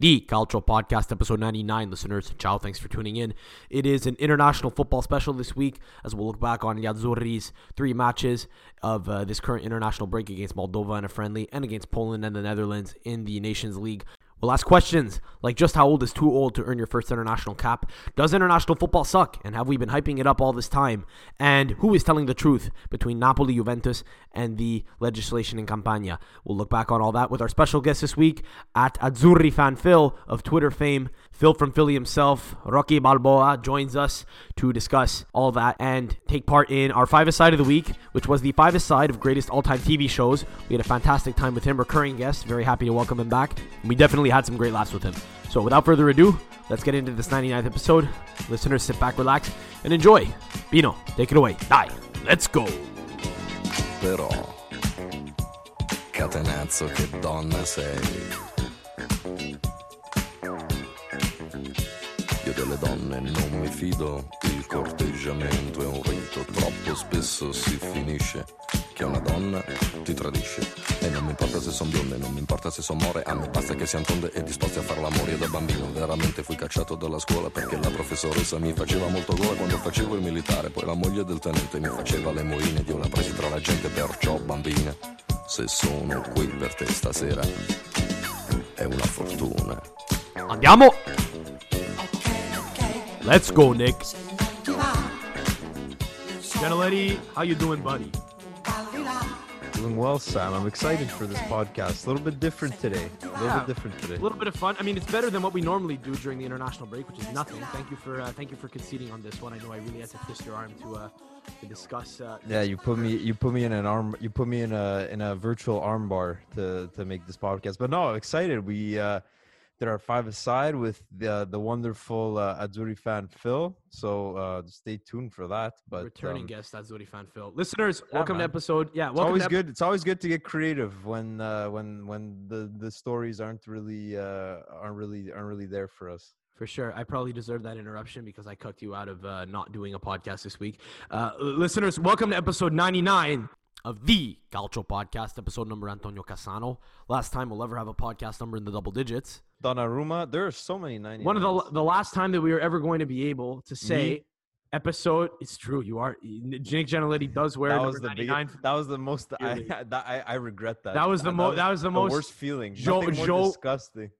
The Calcio Podcast, episode 99. Listeners, ciao, thanks for tuning in. It is an international football special this week as we'll look back on the three matches of uh, this current international break against Moldova in a friendly and against Poland and the Netherlands in the Nations League. We'll ask questions like just how old is too old to earn your first international cap? Does international football suck? And have we been hyping it up all this time? And who is telling the truth between Napoli, Juventus, and the legislation in Campania? We'll look back on all that with our special guest this week at Azzurri Fan Phil of Twitter fame. Phil from Philly himself, Rocky Balboa, joins us to discuss all that and take part in our five-a-side of the week, which was the five-a-side of greatest all-time TV shows. We had a fantastic time with him, recurring guest. Very happy to welcome him back. We definitely had some great laughs with him. So without further ado, let's get into this 99th episode. Listeners, sit back, relax, and enjoy. Pino, take it away. Dai, let's go. Però, catenazzo che donna sei. Delle donne non mi fido, il corteggiamento è un rito, troppo spesso si finisce che una donna ti tradisce. E non mi importa se son bionde, non mi importa se son more, a me basta che siano tonde e disposti a far l'amore. Da bambino veramente fui cacciato dalla scuola perché la professoressa mi faceva molto gola quando facevo il militare, poi la moglie del tenente mi faceva le moine ed io la presi tra la gente, perciò bambina, se sono qui per te stasera è una fortuna. Andiamo. Let's go, Nick. Geneletti, how you doing, buddy? Doing well, Sam. I'm excited for this podcast. A little bit different today. A little Yeah. bit different today. A little bit of fun. I mean, it's better than what we normally do during the international break, which is nothing. Thank you for uh, thank you for conceding on this one. I know I really had to twist your arm to uh, to discuss. Uh, Yeah, you put me you put me in an arm you put me in a in a virtual arm bar to to make this podcast. But no, excited. We uh did our five aside with the the wonderful uh, Azzurri fan Phil. So uh stay tuned for that. But returning um, guest, that's Azzurri fan Phil. Listeners, yeah, welcome to episode. Yeah, It's always ep- good. It's always good to get creative when uh, when when the, the stories aren't really uh, aren't really aren't really there for us. For sure. I probably deserve that interruption because I cucked you out of uh, not doing a podcast this week. Uh, listeners, welcome to episode 99 of the Calcio Podcast, episode number Antonio Cassano. Last time we'll ever have a podcast number in the double digits. Donnarumma, there are so many 90. One of the the last time that we were ever going to be able to mm-hmm. say episode. It's true. You are Nick Geneletti does wear that was the 99. biggest, that was the most I, that, I I regret that. That was the mo- that was the most worst feeling. Joe, Nothing more Jo- disgusting.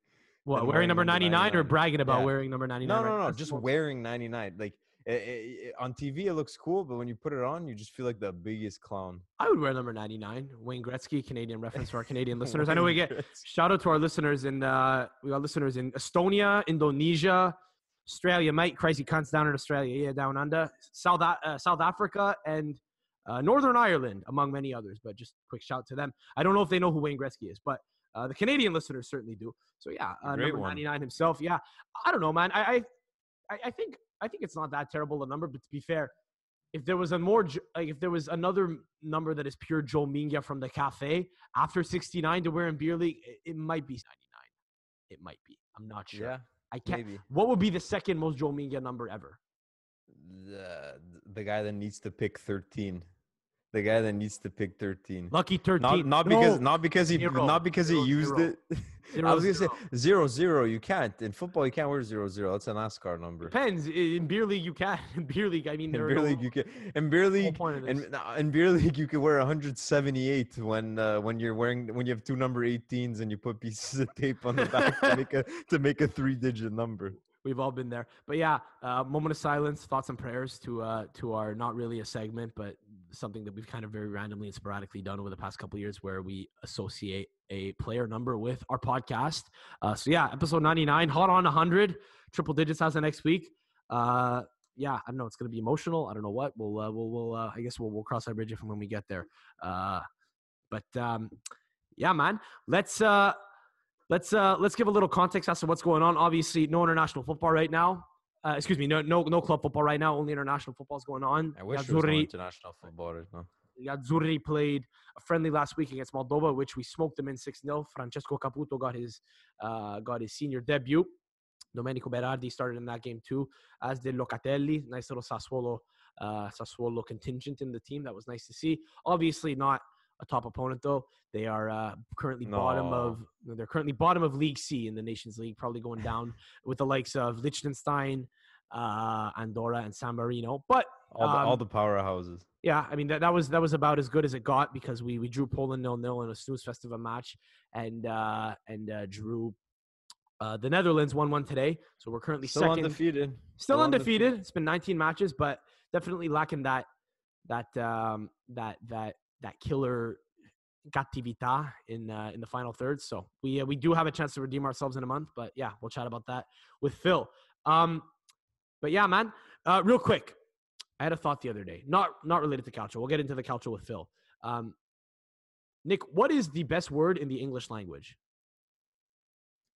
what wearing wearing number number 99 or bragging about Yeah. wearing number 99? No, no, no. The Just wearing 99. Like i i i on TV, it looks cool, but when you put it on, you just feel like the biggest clown. I would wear number 99. Wayne Gretzky, Canadian reference for our Canadian listeners. I know we get shout out to our listeners in uh we got listeners in Estonia, Indonesia, Australia, mate, crazy cunts down in Australia, yeah, down under, South A- uh, South Africa, and uh, Northern Ireland, among many others. But just quick shout to them. I don't know if they know who Wayne Gretzky is, but uh, the Canadian listeners certainly do. So yeah, uh, number one. 99 himself. Yeah, I don't know, man. I I I think I think it's not that terrible a number, but to be fair. If there was a more, like if there was another number that is pure Joe Minga from the cafe after 69 to wear in beer league, it, it might be 99. It might be. I'm not sure. Yeah, I can't. maybe. What would be the second most Joe Minga number ever? The, the guy that needs to pick 13. The guy that needs to pick 13. Lucky 13. Not not because No, not because he Zero. not because Zero, he used zero. it. I was gonna say zero zero. You can't in football. You can't wear zero zero. That's a NASCAR number. Depends. In beer league, you can. In beer league, I mean, In there are beer no- league, you can. In beer league, in, in beer league, you can wear 178 when uh, when you're wearing when you have two number 18s and you put pieces of tape on the back to make a to make a three digit number. We've all been there. But yeah, uh, moment of silence, thoughts and prayers to uh, to our not really a segment, but something that we've kind of very randomly and sporadically done over the past couple years, where we associate a player number with our podcast. Uh, so yeah, episode ninety nine, hot on hundred, triple digits as of next week. Uh, yeah, I don't know. It's gonna be emotional. I don't know what. We'll uh, we'll we'll uh, I guess we'll we'll cross that bridge and when we get there. Uh, but um, yeah, man. Let's uh, let's uh, let's give a little context as to what's going on. Obviously, no international football right now. Uh, excuse me, no no no club football right now. Only international football is going on. I wish The it was no international football right now. the Azzurri played a friendly last week against Moldova, which we smoked them in 6 0. Francesco Caputo got his uh, got his senior debut. Domenico Berardi started in that game too, as did Locatelli. Nice little Sassuolo uh, Sassuolo contingent in the team. That was nice to see. Obviously, not a top opponent though. They are uh, currently bottom of they're currently bottom of League C in the Nations League, probably going down with the likes of Liechtenstein, uh, Andorra, and San Marino. But All the all um, the powerhouses. yeah, I mean that, that was that was about as good as it got because we we drew Poland nil nil in a snooze fest of a match and uh, and uh, drew uh, the Netherlands one one today. So we're currently Still second, undefeated. still undefeated. It's been 19 matches, but definitely lacking that that um, that that that killer gattività in uh, in the final third. So we uh, we do have a chance to redeem ourselves in a month, but yeah, we'll chat about that with Phil. Um, but yeah, man, uh, real quick, I had a thought the other day, not not related to Calcio. We'll get into the Calcio with Phil. Um, Nick, what is the best word in the English language?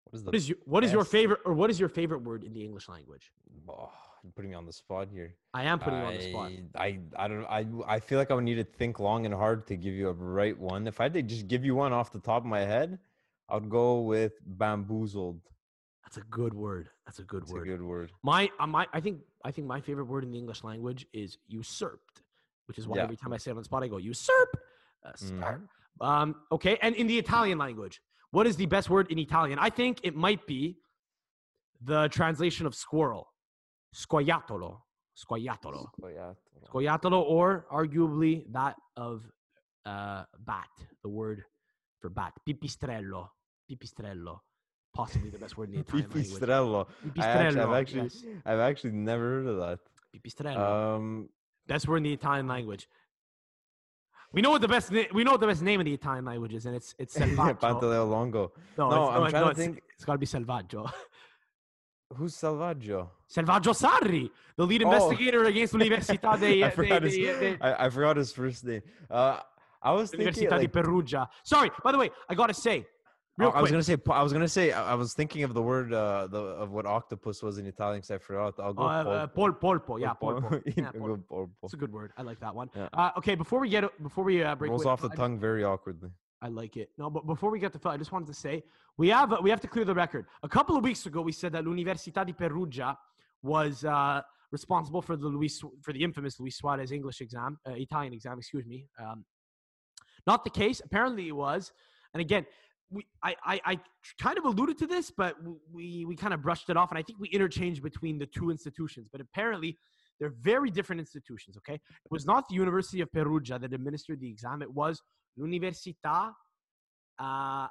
What is the What is your what is your favorite or what is your favorite word in the English language? Oh, putting me on the spot here. I am putting you on the spot. I, I, I don't. I, I feel like I would need to think long and hard to give you a right one. If I had to just give you one off the top of my head, I'd go with bamboozled. That's a good word. That's a good a word. good word. My, uh, my, I think, I think my favorite word in the English language is usurped, which is why Yeah. every time I say it on the spot, I go usurp. Uh, star. Um, okay, and in the Italian language, what is the best word in Italian? I think it might be the translation of squirrel, scoiattolo, scoiattolo, Scoiattolo. scoiattolo, or arguably that of uh, bat, the word for bat, pipistrello, pipistrello, possibly the best word in the Italian language. Pipistrello. I actually, I've Pipistrello, actually, yes. I've actually never heard of that. Pipistrello. Um, Best word in the Italian language. We know what the best na- we know what the best name of the Italian language is, and it's it's selvaggio. Pantaleo Longo. no, No, it's, I'm no, trying no, to it's, think. It's got to be selvaggio. Who's Salvaggio? Salvaggio Sarri, the lead Oh. investigator against Università dei, I, dei, forgot his, dei- dei- I, I forgot his first name. Uh, I was thinking. Università Like, di Perugia. Sorry, by the way, I gotta say, I, I was gonna say. I was gonna say. I, I was thinking of the word uh, the of what octopus was in Italian. Because I forgot. I'll go. uh, uh, pol- pol, polpo, yeah, polpo. Yeah, I'll polpo. go polpo. It's a good word. I like that one. Yeah. Uh, okay, before we get before we uh, break Rolls away- off the I- tongue very awkwardly. I like it. No, but before we get to Phil, I just wanted to say we have we have to clear the record. A couple of weeks ago, we said that l'Università di Perugia was uh, responsible for the Luis for the infamous Luis Suarez English exam, uh, Italian exam, excuse me. Um, not the case. Apparently, it was. And again, we I, I I kind of alluded to this, but we we kind of brushed it off, and I think we interchanged between the two institutions. But apparently. They're very different institutions, okay? It was not the University of Perugia that administered the exam. It was l'Università, uh,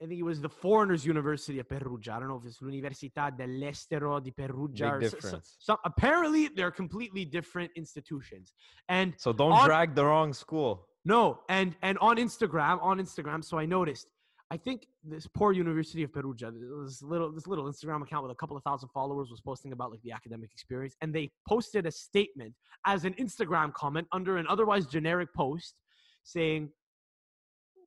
I think it was the Foreigners University of Perugia. I don't know if it's l'Università dell'Estero di Perugia. Big or so- difference. so- apparently, they're completely different institutions. And So don't on- drag the wrong school. no, and and on Instagram, on Instagram, so I noticed. I think this poor University of Perugia, this little this little Instagram account with a couple of thousand followers was posting about like the academic experience, and they posted a statement as an Instagram comment under an otherwise generic post, saying,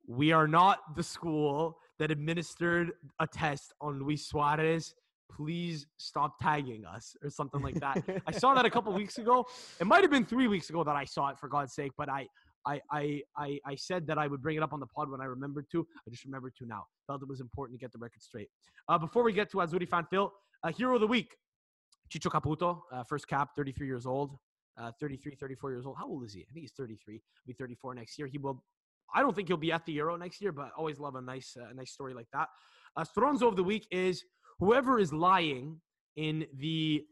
"We are not the school that administered a test on Luis Suarez. Please stop tagging us," or something like that. I saw that a couple weeks ago. It might have been three weeks ago that I saw it, for God's sake. But I, I, I, I, I said that I would bring it up on the pod when I remembered to. I just remembered to now. Felt it was important to get the record straight. Uh, before we get to Azzurri fan Phil, uh, hero of the week, Ciccio Caputo, uh, first cap, 33 years old, uh, 33, 34 years old. How old is he? I think he's 33. He'll be 34 next year. He will. I don't think he'll be at the Euro next year, but I always love a nice, uh, a nice story like that. Uh, Stronzo of the week is whoever is lying in the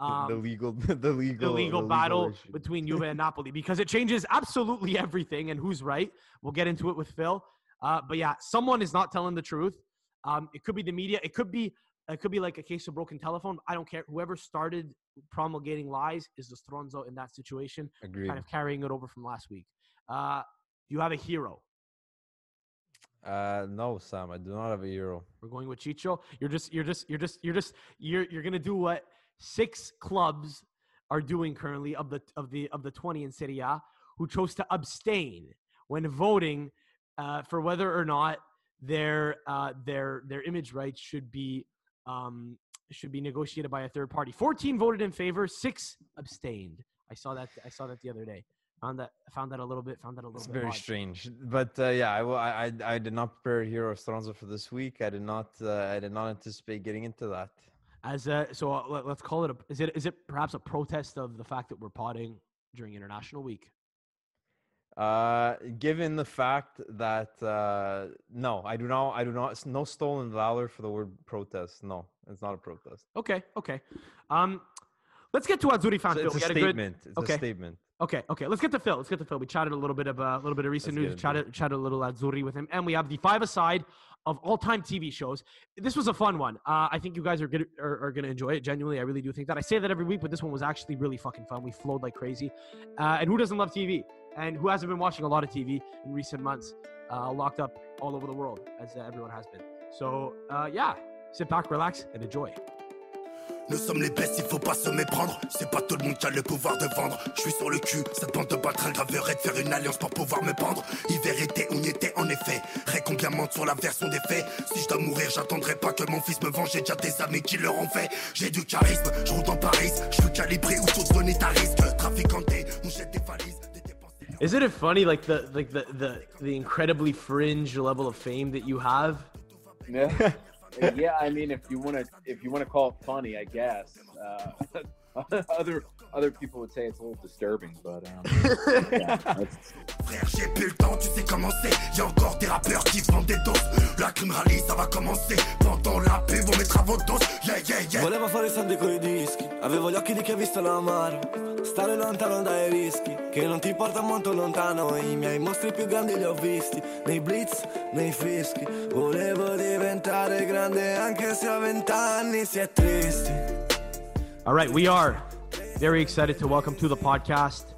um, the legal, the legal, the legal battle issue. between Juve and Napoli because it changes absolutely everything and who's right. We'll get into it with Phil. Uh, but yeah, someone is not telling the truth. Um, it could be the media. It could be it could be like a case of broken telephone. I don't care. Whoever started promulgating lies is the Stronzo in that situation, Agreed. kind of carrying it over from last week. Uh, you have a hero. Uh, no, Sam, I do not have a hero. We're going with Ciccio. You're just you're just you're just you're just you're you're gonna do what six clubs are doing currently of the of the of the 20 in Serie A who chose to abstain when voting uh, for whether or not their uh, their their image rights should be um, should be negotiated by a third party. 14 voted in favor, six abstained. I saw that I saw that the other day. Found that found that a little bit found that a little It's bit very odd. strange, but uh, yeah, I, will- I I did not prepare hero of Stronzo for this week. I did not uh, I did not anticipate getting into that. As a, so uh, let, us call it a is it is it perhaps a protest of the fact that we're potting during international week? Uh, given the fact that uh, no, I do not, I do not, no stolen valor for the word protest. No, it's not a protest. Okay, okay. Um, let's get to Azzurri fan It's, it's a a good- statement. It's okay. a statement. Okay, okay. Let's get to Phil. Let's get to Phil. We chatted a little bit of uh, a little bit of recent Let's news. Chatted chatted a little Azzurri with him, and we have the five aside of all-time TV shows. This was a fun one. Uh, I think you guys are good are, are gonna enjoy it. Genuinely, I really do think that. I say that every week, but this one was actually really fucking fun. We flowed like crazy. Uh, and who doesn't love TV? And who hasn't been watching a lot of TV in recent months? Uh, locked up all over the world, as uh, everyone has been. So uh, yeah, sit back, relax, and enjoy. Nous sommes les bestes, il faut pas se méprendre. C'est pas tout le monde qui a le pouvoir de vendre. Je suis sur le cul, cette bande de baltringues graverait de faire une alliance pour pouvoir me pendre. Hiver été, on y était en effet. Ré combien sur la version des faits. Si je dois mourir, j'attendrai pas que mon fils me venge. J'ai déjà des amis qui l'auront fait. J'ai du charisme, je roule dans Paris. Je suis calibré ou chose venait à risque. Traficanté, on jette des valises. Des dépenses. Isn't it funny, like the like the the the incredibly fringe level of fame that you have? Yeah, yeah. I mean, if you want to, if you want to call it funny, I guess. Uh, other other people would say it's a little disturbing, but um, yeah, j'ai plus le temps, tu sais comment c'est. Y'a encore des rappeurs qui vendent des doses. La crime rallye, ça va commencer. Pendant la pub, on mettra vos doses. Yeah, yeah, yeah. Voleva fare i soldi coi dischi, avevo gli occhi di chi ha visto l'amaro. Stare lontano dai rischi, che non ti porta molto lontano. I miei mostri più grandi li ho visti, nei blitz, nei fischi. Volevo diventare grande anche se a vent'anni si è tristi. All right, we are very excited to welcome to the podcast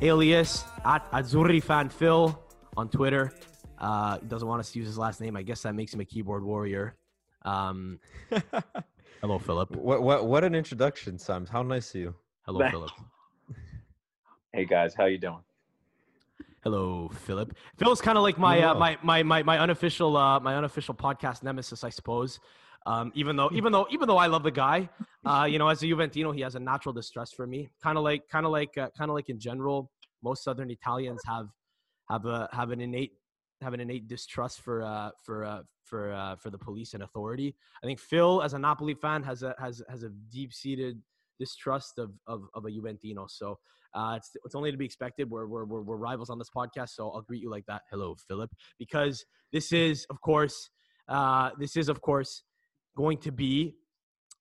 alias at Azzurri fan Phil on Twitter. Uh, he doesn't want us to use his last name. I guess that makes him a keyboard warrior. Um, hello, Philip. What what what an introduction, Sam. How nice of you. Hello, Thank- Philip. hey guys, how you doing? Hello, Philip. Phil's kind of like my, uh, my my my my unofficial uh, my unofficial podcast nemesis, I suppose. Um, even though even though even though I love the guy, uh, you know, as a Juventino, he has a natural distrust for me. Kind of like kind of like uh, kind of like in general, most Southern Italians have have a have an innate have an innate distrust for uh, for uh, for uh, for the police and authority. I think Phil, as a Napoli fan, has a has has a deep seated distrust of, of of a Juventino. So uh, it's it's only to be expected. We're, we're we're we're rivals on this podcast, so I'll greet you like that. Hello, Philip, because this is of course uh, this is of course going to be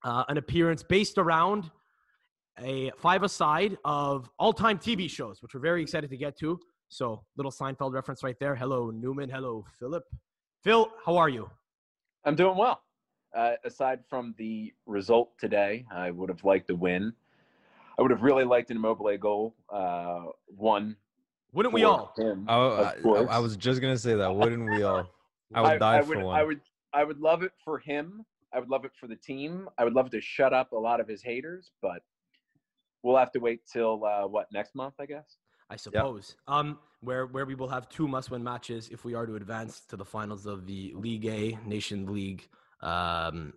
uh, an appearance based around a five-a-side of all-time TV shows, which we're very excited to get to. So little Seinfeld reference right there. Hello, Newman. Hello, Philip. Phil, how are you? I'm doing well. Uh, aside from the result today, I would have liked to win. I would have really liked an Immobile goal. Uh, one. Wouldn't we all? Him, I, I- I was just gonna say that. Wouldn't we all? I would die would, for one. I would. I would love it for him. I would love it for the team. I would love to shut up a lot of his haters, but we'll have to wait till uh, what next month, I guess. I suppose. Um, where where we will have two must-win matches if we are to advance to the finals of the League A Nation League. Um,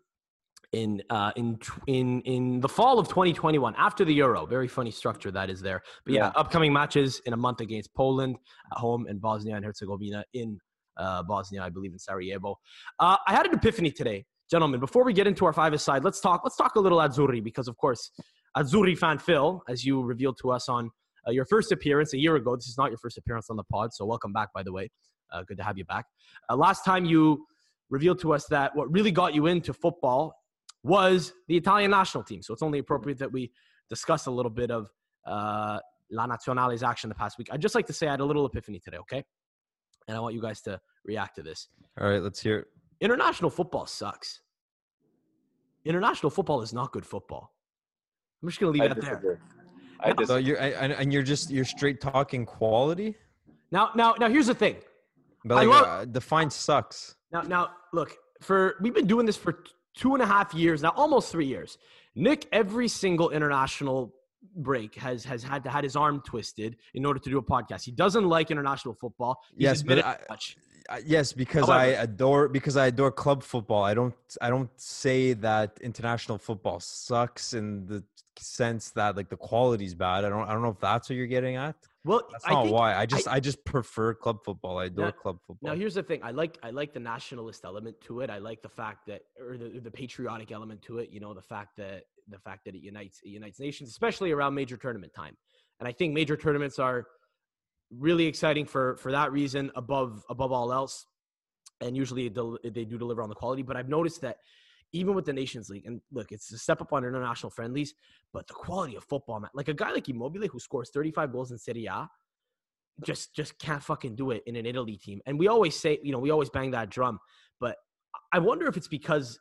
in uh in in in the fall of 2021 after the euro very funny structure that is there but yeah, Yeah. upcoming matches in a month against poland at home and bosnia and herzegovina in uh bosnia i believe in sarajevo. Uh i had an epiphany today gentlemen. Before we get into our five aside let's talk let's talk a little azzurri because of course azzurri fan phil as you revealed to us on uh, your first appearance a year ago. This is not your first appearance on the pod so welcome back by the way. Uh, good to have you back. Uh, last time you revealed to us that what really got you into football was the Italian national team. So it's only appropriate that we discuss a little bit of uh, La Nazionale's action the past week. I'd just like to say I had a little epiphany today, okay? And I want you guys to react to this. All right, let's hear. it. International football sucks. International football is not good football. I'm just going to leave I that there. disagree. I No. So you're and, and you're just you're straight talking quality, Now, now, now, here's the thing. but I like love- uh, define sucks. Now, now, look for we've been doing this for two and a half years now, almost three years. Nick, every single international break has has had to had his arm twisted in order to do a podcast. He doesn't like international football. He's Yes, but I- much. Uh, yes, because I adore because I adore club football. I don't I don't say that international football sucks in the sense that like the quality's bad. I don't I don't know if that's what you're getting at. Well, That's I not think, why. I just I, just prefer club football. I adore Now- club football. Now here's the thing. I like I like the nationalist element to it. I like the fact that or the, the patriotic element to it. You know, the fact that the fact that it unites it unites nations, especially around major tournament time. And I think major tournaments are really exciting for for that reason above above all else. And usually they do deliver on the quality, but I've noticed that even with the Nations League, and look, it's a step up on international friendlies, but the quality of football, man, like a guy like Immobile who scores 35 goals in Serie A, just just can't fucking do it in an Italy team. And we always say, you know, we always bang that drum, but I wonder if it's because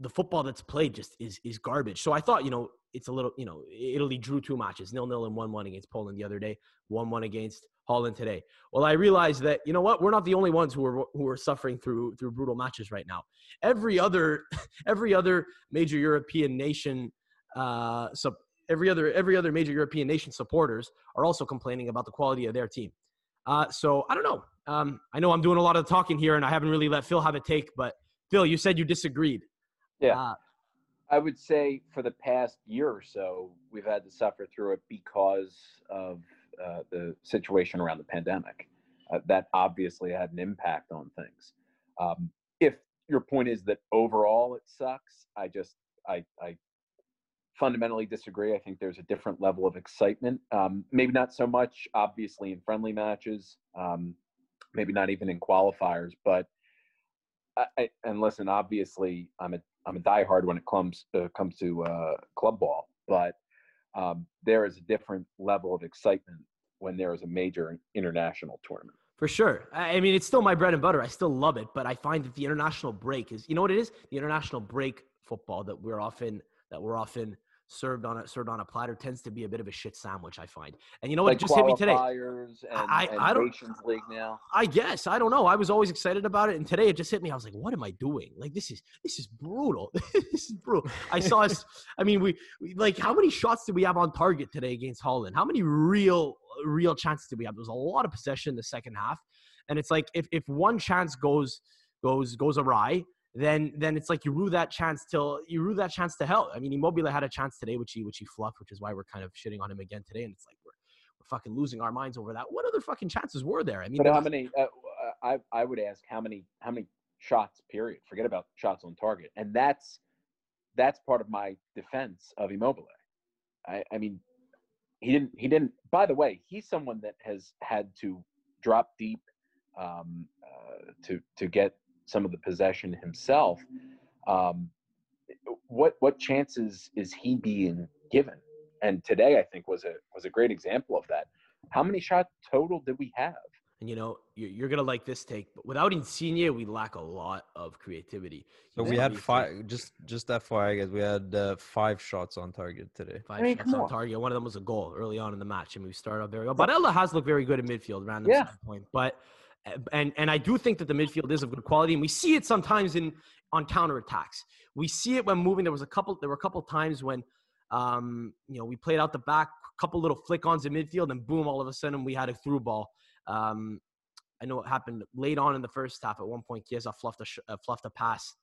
the football that's played just is is garbage. So I thought, you know, it's a little, you know, Italy drew two matches, nil nil and one one against Poland the other day, one one against Holland today. Well, I realized that you know what, we're not the only ones who are who are suffering through through brutal matches right now. Every other every other major European nation, uh, so every other every other major European nation supporters are also complaining about the quality of their team. Uh, so I don't know. Um, I know I'm doing a lot of talking here, and I haven't really let Phil have a take, but Phil, you said you disagreed. Yeah. Uh, I would say for the past year or so, we've had to suffer through it because of uh, the situation around the pandemic. Uh, that obviously had an impact on things. Um, if your point is that overall it sucks, I just I, I fundamentally disagree. I think there's a different level of excitement. Um, maybe not so much, obviously, in friendly matches. Um, maybe not even in qualifiers, but I, I, and listen, obviously, I'm a I'm a diehard when it comes uh, comes to uh, club ball, but um, there is a different level of excitement when there is a major international tournament. For sure. I mean, it's still my bread and butter. I still love it, but I find that the international break is, you know what it is? The international break football that we're often that we're often served on a served on a platter tends to be a bit of a shit sandwich. I find, and you know what like just hit me today. And, I, and I don't. Nations League now. I guess I don't know. I was always excited about it, and today it just hit me. I was like, "What am I doing? Like this is this is brutal. this is brutal." I saw us. I mean, we, we like how many shots did we have on target today against Holland? How many real real chances did we have? There was a lot of possession in the second half, and it's like if if one chance goes goes goes awry then then it's like you rue that chance till you rue that chance to hell. I mean, Immobile had a chance today, which he which he fluffed, which is why we're kind of shitting on him again today. And it's like we're we're fucking losing our minds over that. What other fucking chances were there? I mean, but how many? Uh, uh, I I would ask how many how many shots? Period. Forget about shots on target, and that's that's part of my defense of Immobile. I, I mean, he didn't he didn't. By the way, he's someone that has had to drop deep um, uh, to to get some of the possession himself. Um, what what chances is he being given? And today, I think was a was a great example of that. How many shots total did we have? And you know, you're, gonna like this take, but without Insigne, we lack a lot of creativity. So we had five. Just just FYI, guys, we had uh, five shots on target today. Five I mean, shots on, on, target. One of them was a goal early on in the match, and we started off very well. Barella has looked very good in midfield, random yeah. point, but and and I do think that the midfield is of good quality, and we see it sometimes in on counterattacks. We see it when moving. There was a couple. There were a couple times when, um, you know, we played out the back, a couple little flick-ons in midfield, and boom, all of a sudden we had a through ball. Um, I know it happened late on in the first half. At one point, Chiesa fluffed a, uh, fluffed a pass,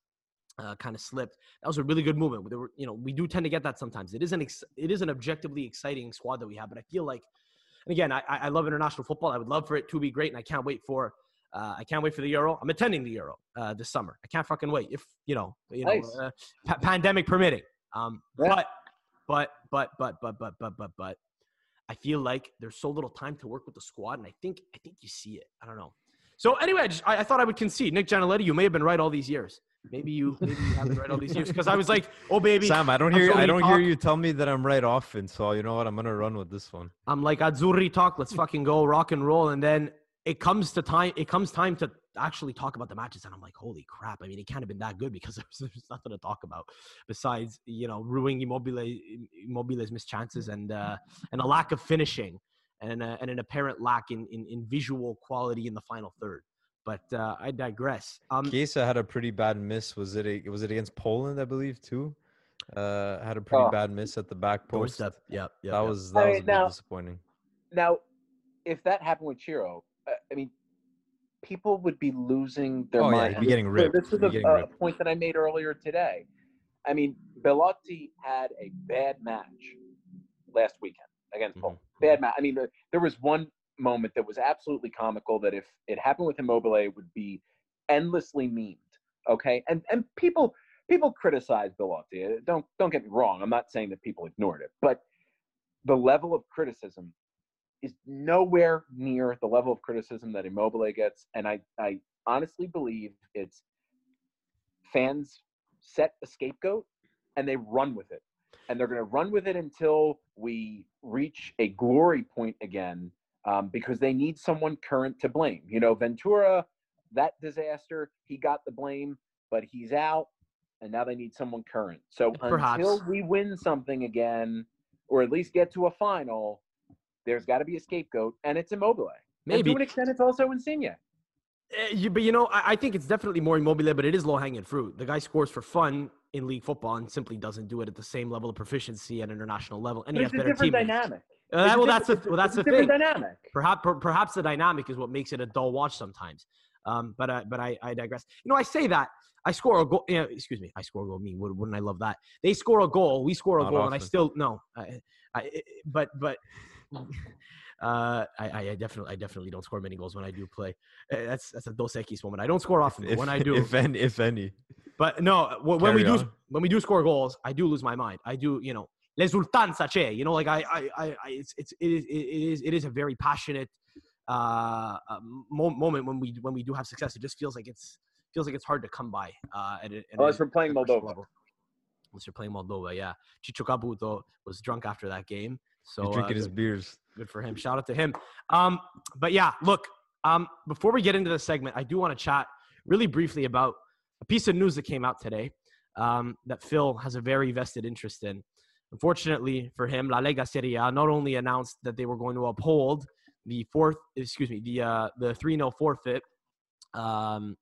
uh, kind of slipped. That was a really good movement. There were, you know, we do tend to get that sometimes. It is an ex- it is an objectively exciting squad that we have, but I feel like and again, I, I love international football. I would love for it to be great, and I can't wait for uh, I can't wait for the Euro. I'm attending the Euro uh, this summer. I can't fucking wait. If you know, you know, uh, pa- pandemic permitting. Um, yeah. but, but, but, but, but, but, but, but, but, I feel like there's so little time to work with the squad, and I think, I think you see it. I don't know. So anyway, I, just, I, I thought I would concede. Nick Gianelletti, you may have been right all these years. Maybe you, maybe you haven't read all these years because I was like, oh baby. Sam, I don't hear, I don't talk. hear you tell me that I'm right often. So you know what? I'm gonna run with this one. I'm like Azzurri talk. Let's fucking go rock and roll, and then it comes to time. It comes time to actually talk about the matches, and I'm like, holy crap! I mean, it can't have been that good because there's, there's nothing to talk about besides you know ruining Immobile, Immobile's missed chances and uh, and a lack of finishing and uh, and an apparent lack in, in in visual quality in the final third. But uh, I digress. Um, Chiesa had a pretty bad miss. Was it a, was it against Poland? I believe too. Uh, had a pretty oh. bad miss at the back post. Yeah, yep, that yep. was that I was mean, now, disappointing. Now, if that happened with Ciro, uh, I mean, people would be losing their oh, mind. Yeah, he'd be getting ripped. So this is a, a point that I made earlier today. I mean, Belotti had a bad match last weekend against mm-hmm. Poland. Bad match. I mean, there was one moment that was absolutely comical that if it happened with Immobile would be endlessly memed. Okay, and and people people criticize Belotti. Uh, don't don't get me wrong. I'm not saying that people ignored it, but the level of criticism is nowhere near the level of criticism that Immobile gets, and I I honestly believe it's fans set a scapegoat and they run with it, and they're going to run with it until we reach a glory point again, um, because they need someone current to blame. You know, Ventura, that disaster, he got the blame, but he's out, and now they need someone current. So Perhaps. until we win something again, or at least get to a final, there's got to be a scapegoat, and it's Immobile. And Maybe. to an extent, it's also Insigne. Eh, you, but you know, I, I think it's definitely more immobile, but it is low hanging fruit. The guy scores for fun in league football and simply doesn't do it at the same level of proficiency at international level. And But he it's has a better different teammates. dynamic. It's well, that's the well, that's the thing. dynamic. Perhaps per, perhaps the dynamic is what makes it a dull watch sometimes. Um, but uh, but I, I digress. You know, I say that I score a goal. Yeah, excuse me, I score a goal. Me, Would- wouldn't I love that? They score a goal, we score a Not goal, and I still no. I, I, but but. Uh, I, I definitely, I definitely don't score many goals when I do play. Uh, That's that's a Dos Equis moment. I don't score often, If, when I do, if any, if any. but no, when, when we Carry do on. when we do score goals, I do lose my mind. I do, you know, l'esultanza c'è. You know, like I, I, I, I it's, it's, it is, it is, it is a very passionate uh, uh, moment when we when we do have success. It just feels like it's feels like it's hard to come by. Uh, at, a- at Unless a- we're playing at Moldova. level. Unless you're playing Moldova, yeah. Ciccio Caputo was drunk after that game, so He's uh, drinking his beers. good for him. Shout out to him. Um, but yeah, look, um, before we get into the segment, I do want to chat really briefly about a piece of news that came out today um, that Phil has a very vested interest in. Unfortunately for him, La Lega Serie A not only announced that they were going to uphold the fourth, excuse me, the uh, the three 0 forfeit um,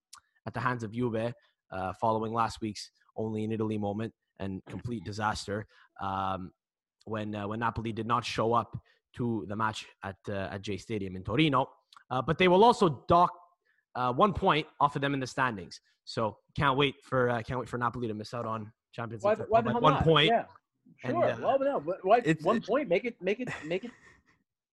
at the hands of Juve uh, following last week's only in Italy moment and complete disaster um, when uh, when Napoli did not show up to the match at uh, at J Stadium in Torino. Uh, but they will also dock uh, one point off of them in the standings. So can't wait for uh, can't wait for Napoli to miss out on Champions League why by one not? point. Yeah, and, sure. uh, well, no, but why it's- one it's- point? Make it, make it, make it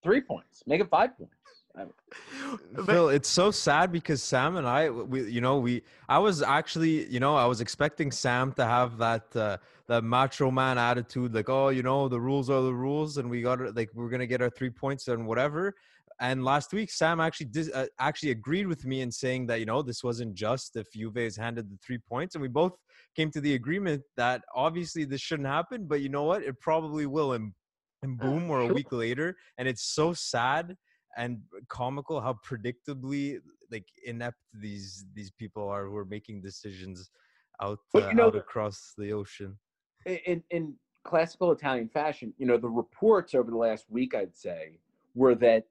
three points. Make it five points. Phil, it's so sad because Sam and I, we, you know, we, I was actually, you know, I was expecting Sam to have that, uh, that macho man attitude, like, oh, you know, the rules are the rules, and we got it, like, we're gonna get our three points and whatever. And last week, Sam actually dis- uh, actually agreed with me in saying that, you know, this wasn't just if Juve is handed the three points, and we both came to the agreement that obviously this shouldn't happen, but you know what, it probably will, and and boom, we're a week later, and it's so sad and comical how predictably like inept these these people are who are making decisions out, uh, you know out across the ocean. in, in classical Italian fashion, you know, the reports over the last week, I'd say, were that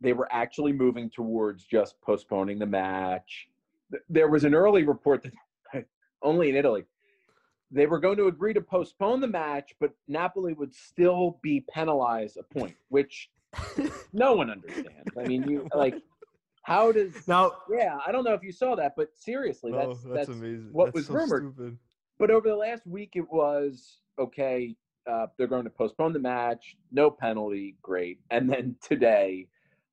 they were actually moving towards just postponing the match. There was an early report that only in Italy, they were going to agree to postpone the match, but Napoli would still be penalized a point, which no one understands. I mean, you like, how does? now, Yeah, I don't know if you saw that, but seriously, that's that's, amazing. what was rumored. but over the last week, it was okay. Uh, they're going to postpone the match, no penalty, great. And then today,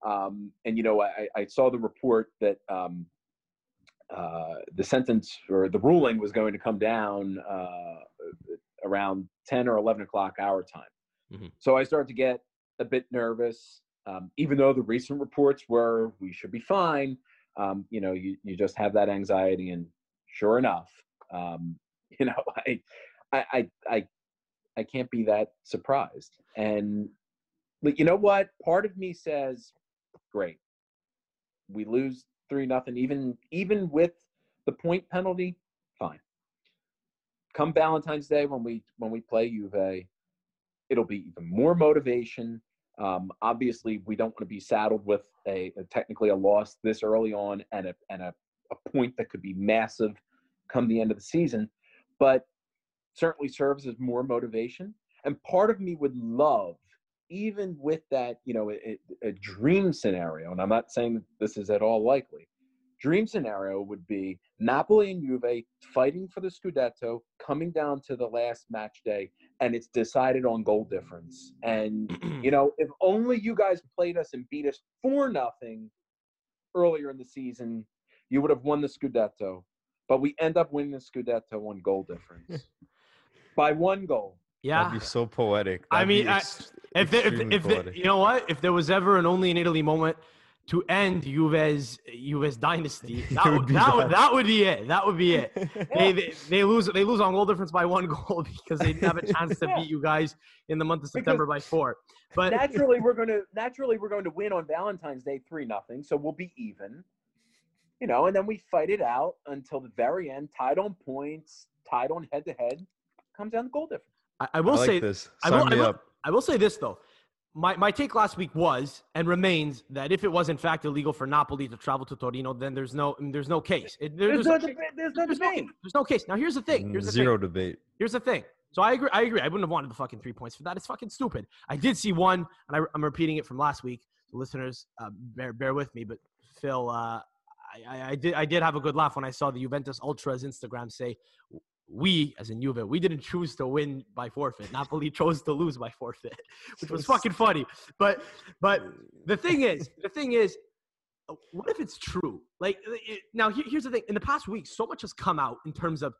um, and you know, I, I saw the report that um, uh, the sentence or the ruling was going to come down uh, around 10 or 11 o'clock our time. Mhm. So I started to get a bit nervous, um, even though the recent reports were we should be fine. Um, you know, you, you just have that anxiety, and sure enough, um, you know, I, I, I, I, I can't be that surprised. And you know what? Part of me says, great. We lose three nothing, even even with the point penalty, fine. Come Valentine's Day when we when we play Juve, it'll be even more motivation. Um, obviously, we don't want to be saddled with a, a technically a loss this early on and a and a, a point that could be massive come the end of the season, but certainly serves as more motivation. And part of me would love, even with that, you know, a, a dream scenario, and I'm not saying this is at all likely. Dream scenario would be Napoli and Juve fighting for the Scudetto, coming down to the last match day, and it's decided on goal difference. And you know, if only you guys played us and beat us for nothing earlier in the season, you would have won the Scudetto. But we end up winning the Scudetto on goal difference by one goal. Yeah, That'd be so poetic. I That'd be mean, I- If, there, if, extremely if, there- you know what, if there was ever an only in Italy moment to end Juve's Juve's dynasty, that would would, be that, would, that. that would be it. That would be it. they, they they lose they lose on goal difference by one goal because they didn't have a chance to Yeah. beat you guys in the month of September by four. But naturally we're going to naturally we're going to win on Valentine's Day three nothing, so we'll be even. You know, and then we fight it out until the very end, tied on points, tied on head to head, comes down to goal difference. I, I I will like say this. I Sign will, I will- up. I will say this though. My, my take last week was and remains that if it was in fact illegal for Napoli to travel to Torino, then there's no there's no case. It- there- There's, there's, no no, debate. There's no there's, no, there's no case. Now here's the thing. Here's the thing. Zero debate. Here's the thing. So I agree. I agree. I wouldn't have wanted the fucking three points for that. It's fucking stupid. I did see one, and I, I'm repeating it from last week. So listeners, uh, bear bear with me. But Phil, uh, I, I, I did I did have a good laugh when I saw the Juventus Ultras Instagram say, "We, as in Juve, we didn't choose to win by forfeit. Napoli chose to lose by forfeit," which was fucking funny. But but the thing is, the thing is, uh, what if it's true? Like uh, it, now, here- here's the thing. In the past week, so much has come out in terms of,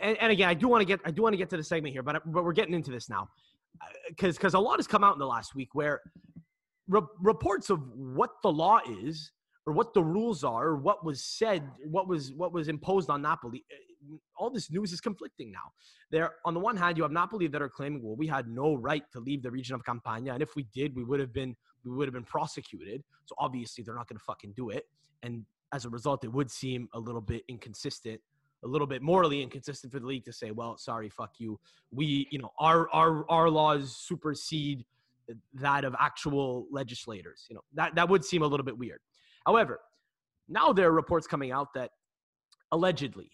and, and again, I do want to get, I do want to get to the segment here, but I- but we're getting into this now, uh, because because a lot has come out in the last week where re- reports of what the law is or what the rules are or what was said what was what was imposed on napoli eh, all this news is conflicting now there on the one hand you have napoli that are claiming well we had no right to leave the region of campania and if we did we would have been we would have been prosecuted so obviously they're not going to fucking do it and as a result it would seem a little bit inconsistent a little bit morally inconsistent for the league to say well sorry fuck you we you know our our our laws supersede that of actual legislators. You know, that, that would seem a little bit weird. However, now there are reports coming out that allegedly,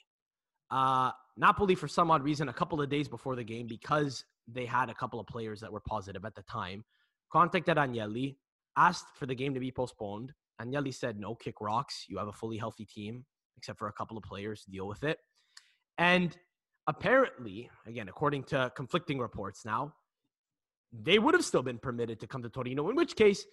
uh, Napoli, for some odd reason, a couple of days before the game, because they had a couple of players that were positive at the time, contacted Agnelli, asked for the game to be postponed. Agnelli said, no, kick rocks. You have a fully healthy team, except for a couple of players. Deal with it. And apparently, again, according to conflicting reports now, they would have still been permitted to come to Torino. In which case,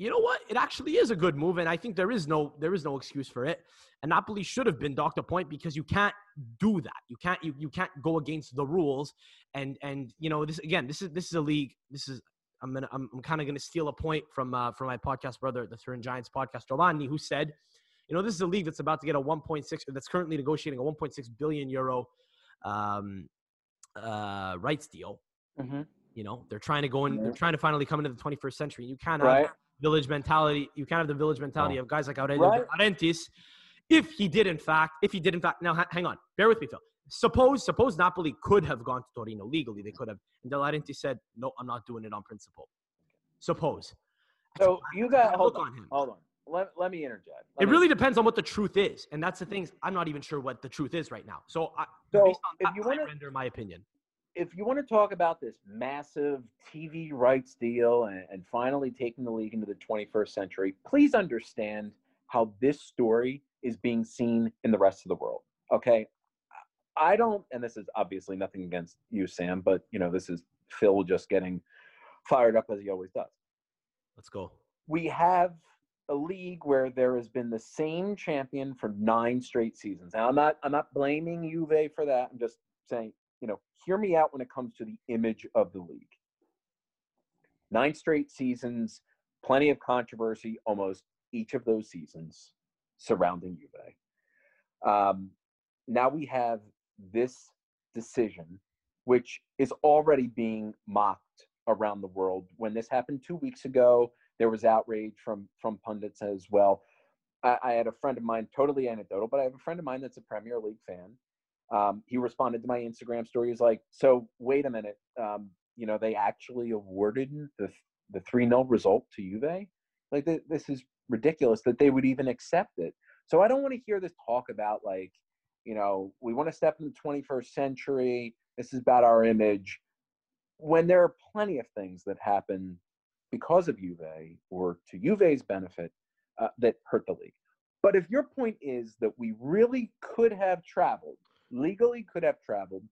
you know what? It actually is a good move, and I think there is no there is no excuse for it. And Napoli should have been docked a point because you can't do that. You can't you, you can't go against the rules. And and you know this again. This is this is a league. This is I'm gonna I'm, I'm kind of gonna steal a point from uh, from my podcast brother, the Turin Giants podcast, Giovanni, who said, you know, this is a league that's about to get a 1.6 that's currently negotiating a 1.6 billion euro um, uh, rights deal. Mm-hmm. You know, they're trying to go in. They're trying to finally come into the 21st century. You can't Right. Village mentality. You can't have the village mentality No. of guys like Aurelio Right. De If he did, in fact, if he did, in fact, now ha- hang on, bear with me, Phil. Suppose, suppose Napoli could have gone to Torino legally. They could have, and De Laurentiis said, "No, I'm not doing it on principle." Suppose. So a- you got hold look on, him. hold on. Let, let me interject. Let It me- really depends on what the truth is, and that's the thing. I'm not even sure what the truth is right now. So, I, So, based on if that, you wanna- render my opinion. If you want to talk about this massive TV rights deal and, and finally taking the league into the 21st century, please understand how this story is being seen in the rest of the world. Okay. I don't, and this is obviously nothing against you, Sam, but you know, this is Phil just getting fired up as he always does. Let's go. We have a league where there has been the same champion for nine straight seasons. Now, I'm not, I'm not blaming Juve for that. I'm just saying, you know, hear me out when it comes to the image of the league. Nine straight seasons, plenty of controversy almost each of those seasons surrounding Juve. Um, now we have this decision, which is already being mocked around the world. When this happened two weeks ago, there was outrage from from pundits as well. I, I had a friend of mine, totally anecdotal, but I have a friend of mine that's a Premier League fan. Um, he responded to my Instagram story. He's like, "So wait a minute, um, you know, they actually awarded the the three 0 result to Juve. Like th- this is ridiculous that they would even accept it. So I don't want to hear this talk about like, you know, we want to step in the 21st century. This is about our image. When there are plenty of things that happen because of Juve or to Juve's benefit uh, that hurt the league. But if your point is that we really could have traveled, legally could have traveled,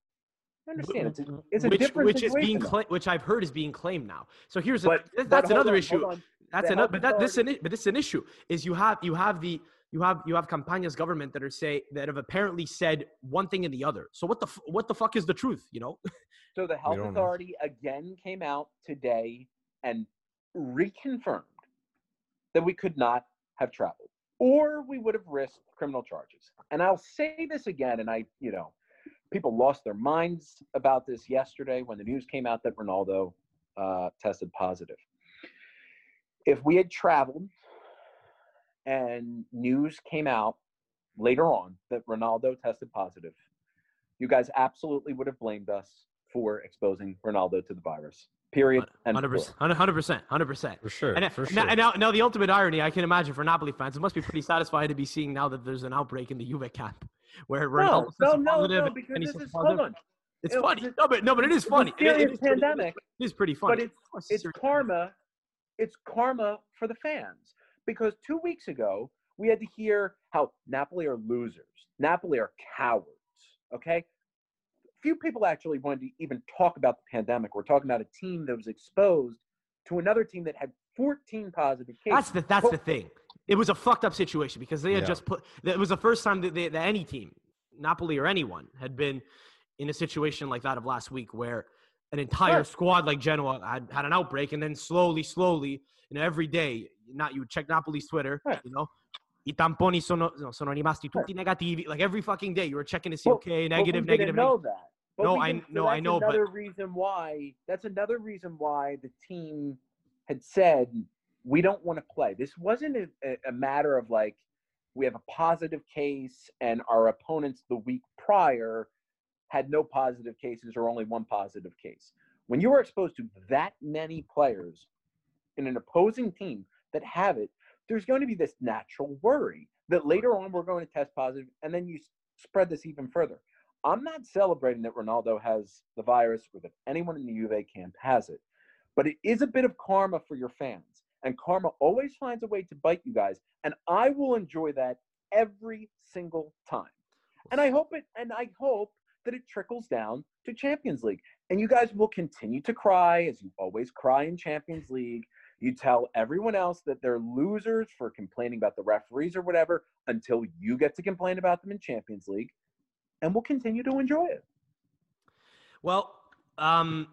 I understand it's a, it's a which, different which is being though. cla- which I've heard is being claimed now. So here's a, But- th- but that's another on, issue. That's another, health but that this an, but this is an issue. Is you have you have the you have you have Campania's government that are say that have apparently said one thing and the other. So what the f- what the fuck is the truth? You know? So the health don't know. authority again came out today and reconfirmed that we could not have traveled or we would have risked criminal charges. And I'll say this again, and I, you know, people lost their minds about this yesterday when the news came out that Ronaldo uh, tested positive. If we had traveled and news came out later on that Ronaldo tested positive, you guys absolutely would have blamed us for exposing Ronaldo to the virus. Period. Hundred percent, hundred percent, hundred percent. For sure. And, for now, sure. and now, now the ultimate irony, I can imagine for Napoli fans, it must be pretty satisfying to be seeing now that there's an outbreak in the Juve camp, where No, Ronaldo no, tests no, no, because this is positive. hold on. It's It- funny. it's- No, but no, but it is It's a funny. It- it serious is pretty- pandemic. It is pretty funny. But it's course it's serious. karma. It's karma for the fans because two weeks ago we had to hear how Napoli are losers. Napoli are cowards. Okay. Few people actually wanted to even talk about the pandemic. We're talking about a team that was exposed to another team that had 14 positive cases. That's the that's Well, the thing. It was a fucked up situation because they had Yeah. just put. It was the first time that, they, that any team, Napoli or anyone, had been in a situation like that of last week, where an entire Right. squad like Genoa had had an outbreak, and then slowly, slowly, you know, every day, not you would check Napoli's Twitter, Right. you know. I tamponi sono, no, sono rimasti tutti negativi. Like every fucking day, you were checking to see, But- okay, But negative, we negative, didn't know negative. that. But No, I- so no, I know, but- Another reason why. That's another reason why the team had said we don't want to play. This wasn't a, a- a matter of like we have a positive case and our opponents the week prior had no positive cases or only one positive case. When you are exposed to that many players in an opposing team that have it, there's going to be this natural worry that later on we're going to test positive and then you spread this even further. I'm not celebrating that Ronaldo has the virus or that anyone in the Juve camp has it, but it is a bit of karma for your fans. And karma always finds a way to bite you guys. And I will enjoy that every single time. And I hope it, and I hope that it trickles down to Champions League. And you guys will continue to cry as you always cry in Champions League. You tell everyone else that they're losers for complaining about the referees or whatever until you get to complain about them in Champions League. And we'll continue to enjoy it. Well, um,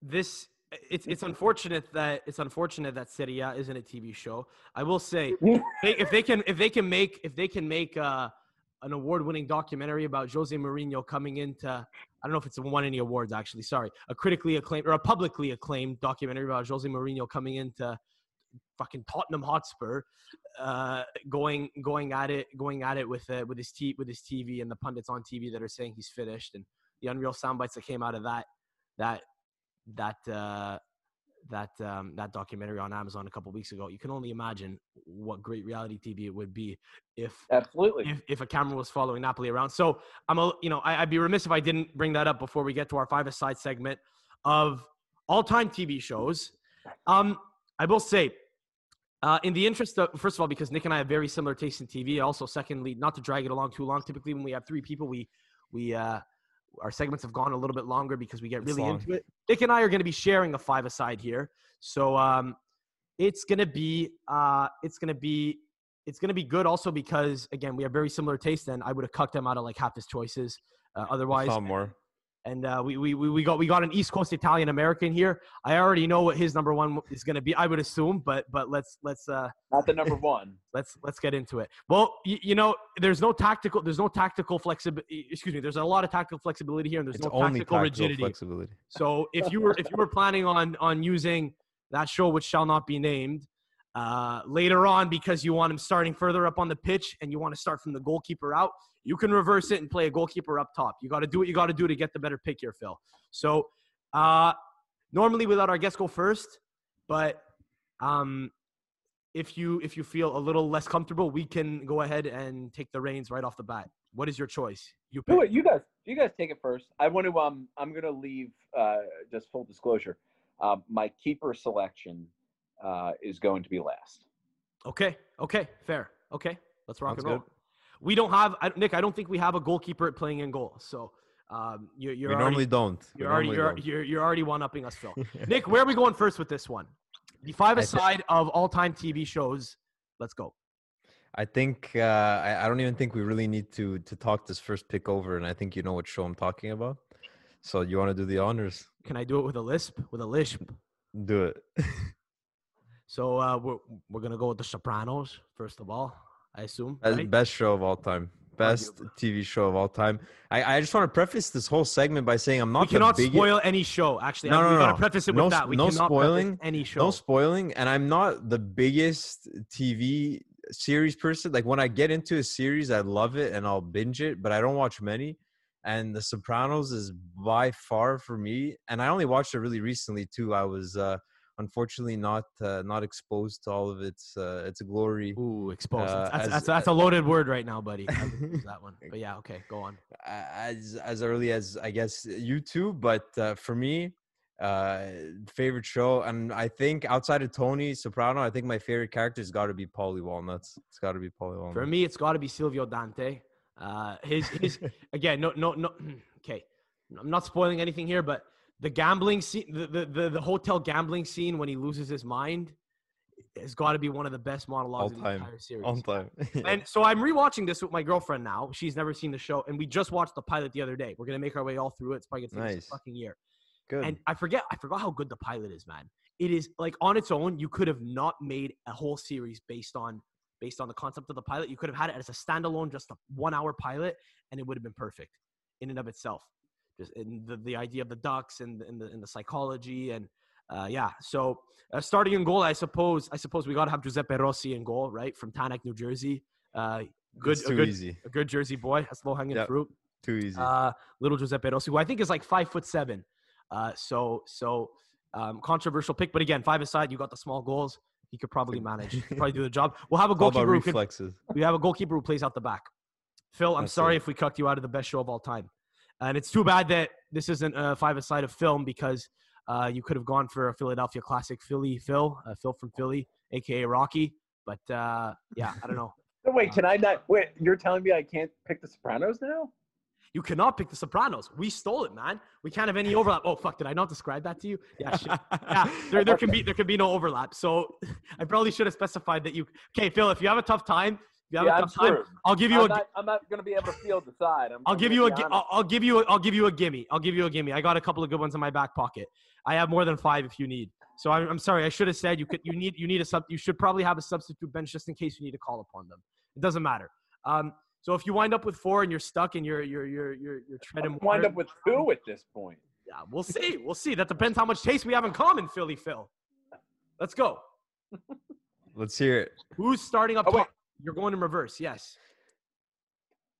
this it's it's unfortunate that it's unfortunate that Serie A isn't a TV show. I will say they, if they can if they can make if they can make uh, an award-winning documentary about Jose Mourinho coming into I don't know if it's won any awards actually. Sorry, a critically acclaimed or a publicly acclaimed documentary about Jose Mourinho coming into fucking Tottenham Hotspur, uh, going going at it going at it with uh, with his t- with his TV and the pundits on TV that are saying he's finished and the unreal sound bites that came out of that that that uh, that um, that documentary on Amazon a couple weeks ago. You can only imagine what great reality TV it would be if Absolutely. if, if a camera was following Napoli around. So I'm a you know I, I'd be remiss if I didn't bring that up before we get to our five aside segment of all time TV shows. Um, I will say. Uh, in the interest of, first of all, because Nick and I have very similar tastes in TV. Also, secondly, not to drag it along too long. Typically, when we have three people, we we uh, our segments have gone a little bit longer because we get It's really long. into it. Nick and I are going to be sharing a five aside here, so um, it's going to be uh, it's going to be it's going to be good also because again we have very similar tastes and I would have cut them out of like half his choices uh, otherwise. More. And uh, we, we we we got we got an East Coast Italian American here. I already know what his number one is going to be. I would assume, but but let's let's uh, Not the number one. let's let's get into it. Well, you, you know, there's no tactical there's no tactical flexibility. Excuse me. There's a lot of tactical flexibility here, and there's It's no only tactical tactical rigidity. flexibility. So if you were if you were planning on on using that show, which shall not be named, uh, later on because you want him starting further up on the pitch and you want to start from the goalkeeper out, you can reverse it and play a goalkeeper up top. You got to do what you got to do to get the better pick here, Phil. So uh, normally we let our guests go first, but um, if you if you feel a little less comfortable, we can go ahead and take the reins right off the bat. What is your choice? You pick. Do it. You guys. You guys take it first. I want to. Um. I'm gonna leave. Uh. Just full disclosure. Um. My keeper selection. Uh. Is going to be last. Okay. Okay. Fair. Okay. Let's rock Sounds and roll. good. We don't have I, Nick. I don't think we have a goalkeeper playing in goal. So um, you're, you're we already normally don't. You're already you're, don't. you're, you're already one upping us, Phil. Nick, where are we going first with this one? The five I thi- aside of all time TV shows. Let's go. I think uh, I, I don't even think we really need to to talk this first pick over, and I think you know what show I'm talking about. So you want to do the honors? Can I do it with a lisp? With a lisp? Do it. So uh, we're we're gonna go with The Sopranos first of all. I assume. Best, right? best show of all time. Best TV show of all time. I, I just want to preface this whole segment by saying I'm not we cannot biggest, spoil any show. Actually, No, I, no, we no, gotta preface it No with that. We no spoiling, any show. no spoiling, and I'm not the biggest TV series person. Like when I get into a series, I love it and I'll binge it, but I don't watch many. And The Sopranos is by far for me, and I only watched it really recently too. I was uh, unfortunately not uh, not exposed to all of its uh, its glory. Ooh, exposed. Uh, that's, as- that's, that's a loaded word right now, buddy. I wouldn't use that one. But yeah, okay, go on. as as early as I guess you YouTube, but uh, for me, uh, favorite show, and I think outside of Tony Soprano, I think my favorite character has got to be Paulie Walnuts. It's got to be Paulie Walnuts. For me, it's got to be Silvio Dante. Uh, his his again, no no no. Okay, I'm not spoiling anything here, but the gambling scene, the the the, the hotel gambling scene when he loses his mind, has got to be one of the best monologues All in the entire series. on time. And so I'm rewatching this with my girlfriend now. She's never seen the show, and we just watched the pilot the other day. We're gonna make our way all through it. It's probably gonna take us Nice. a fucking year. Good. And I forget, I forgot how good the pilot is, man. It is like on its own, you could have not made a whole series based on based on the concept of the pilot. You could have had it as a standalone, just a one hour pilot, and it would have been perfect in and of itself. Just in the, the idea of the ducks and, and the and the psychology and uh, yeah. So uh, starting in goal, I suppose I suppose we got to have Giuseppe Rossi in goal, right from Teaneck, New Jersey. Uh, good, a too good, easy. a good Jersey boy. That's low hanging Yep. fruit Too easy. uh, little Giuseppe Rossi, who I think is like five foot seven. Uh, so so um, controversial pick, but again, five aside, you got the small goals. He could probably manage, He'd probably do the job. We'll have a goalkeeper. Who could, reflexes. we have a goalkeeper who plays out the back. Phil, I'm That's sorry it. if we cucked you out of the best show of all time, and it's too bad that this isn't a five aside of film because uh, you could have gone for a Philadelphia classic, Philly Phil, uh, Phil from Philly, aka Rocky. But uh, yeah, I don't know. So wait, can I not? Wait, you're telling me I can't pick The Sopranos now? You cannot pick The Sopranos. We stole it, man. We can't have any overlap. Oh fuck! Did I not describe that to you? Yeah, shit. yeah. There, there can be there can be no overlap. So I probably should have specified that you. Okay, Phil. If you have a tough time, you have Yeah, a I'm tough time, screwed. I'll give you I'm a. not, I'm not going to be able to field the side. I'm, I'll I'm give you a. be gi- honest. I'll, I'll give you. A, I'll give you a gimme. I'll give you a gimme. I got a couple of good ones in my back pocket. I have more than five if you need. So I'm, I'm sorry. I should have said you could. You need. You need a sub. You should probably have a substitute bench just in case you need to call upon them. It doesn't matter. Um. So if you wind up with four and you're stuck and you're you're you're you're, you're treading I'll wind up with two at this point. yeah, we'll see. We'll see. That depends how much taste we have in common, Philly Phil. Let's go. Let's hear it. Who's starting up Oh, wait. top? You're going in reverse. Yes.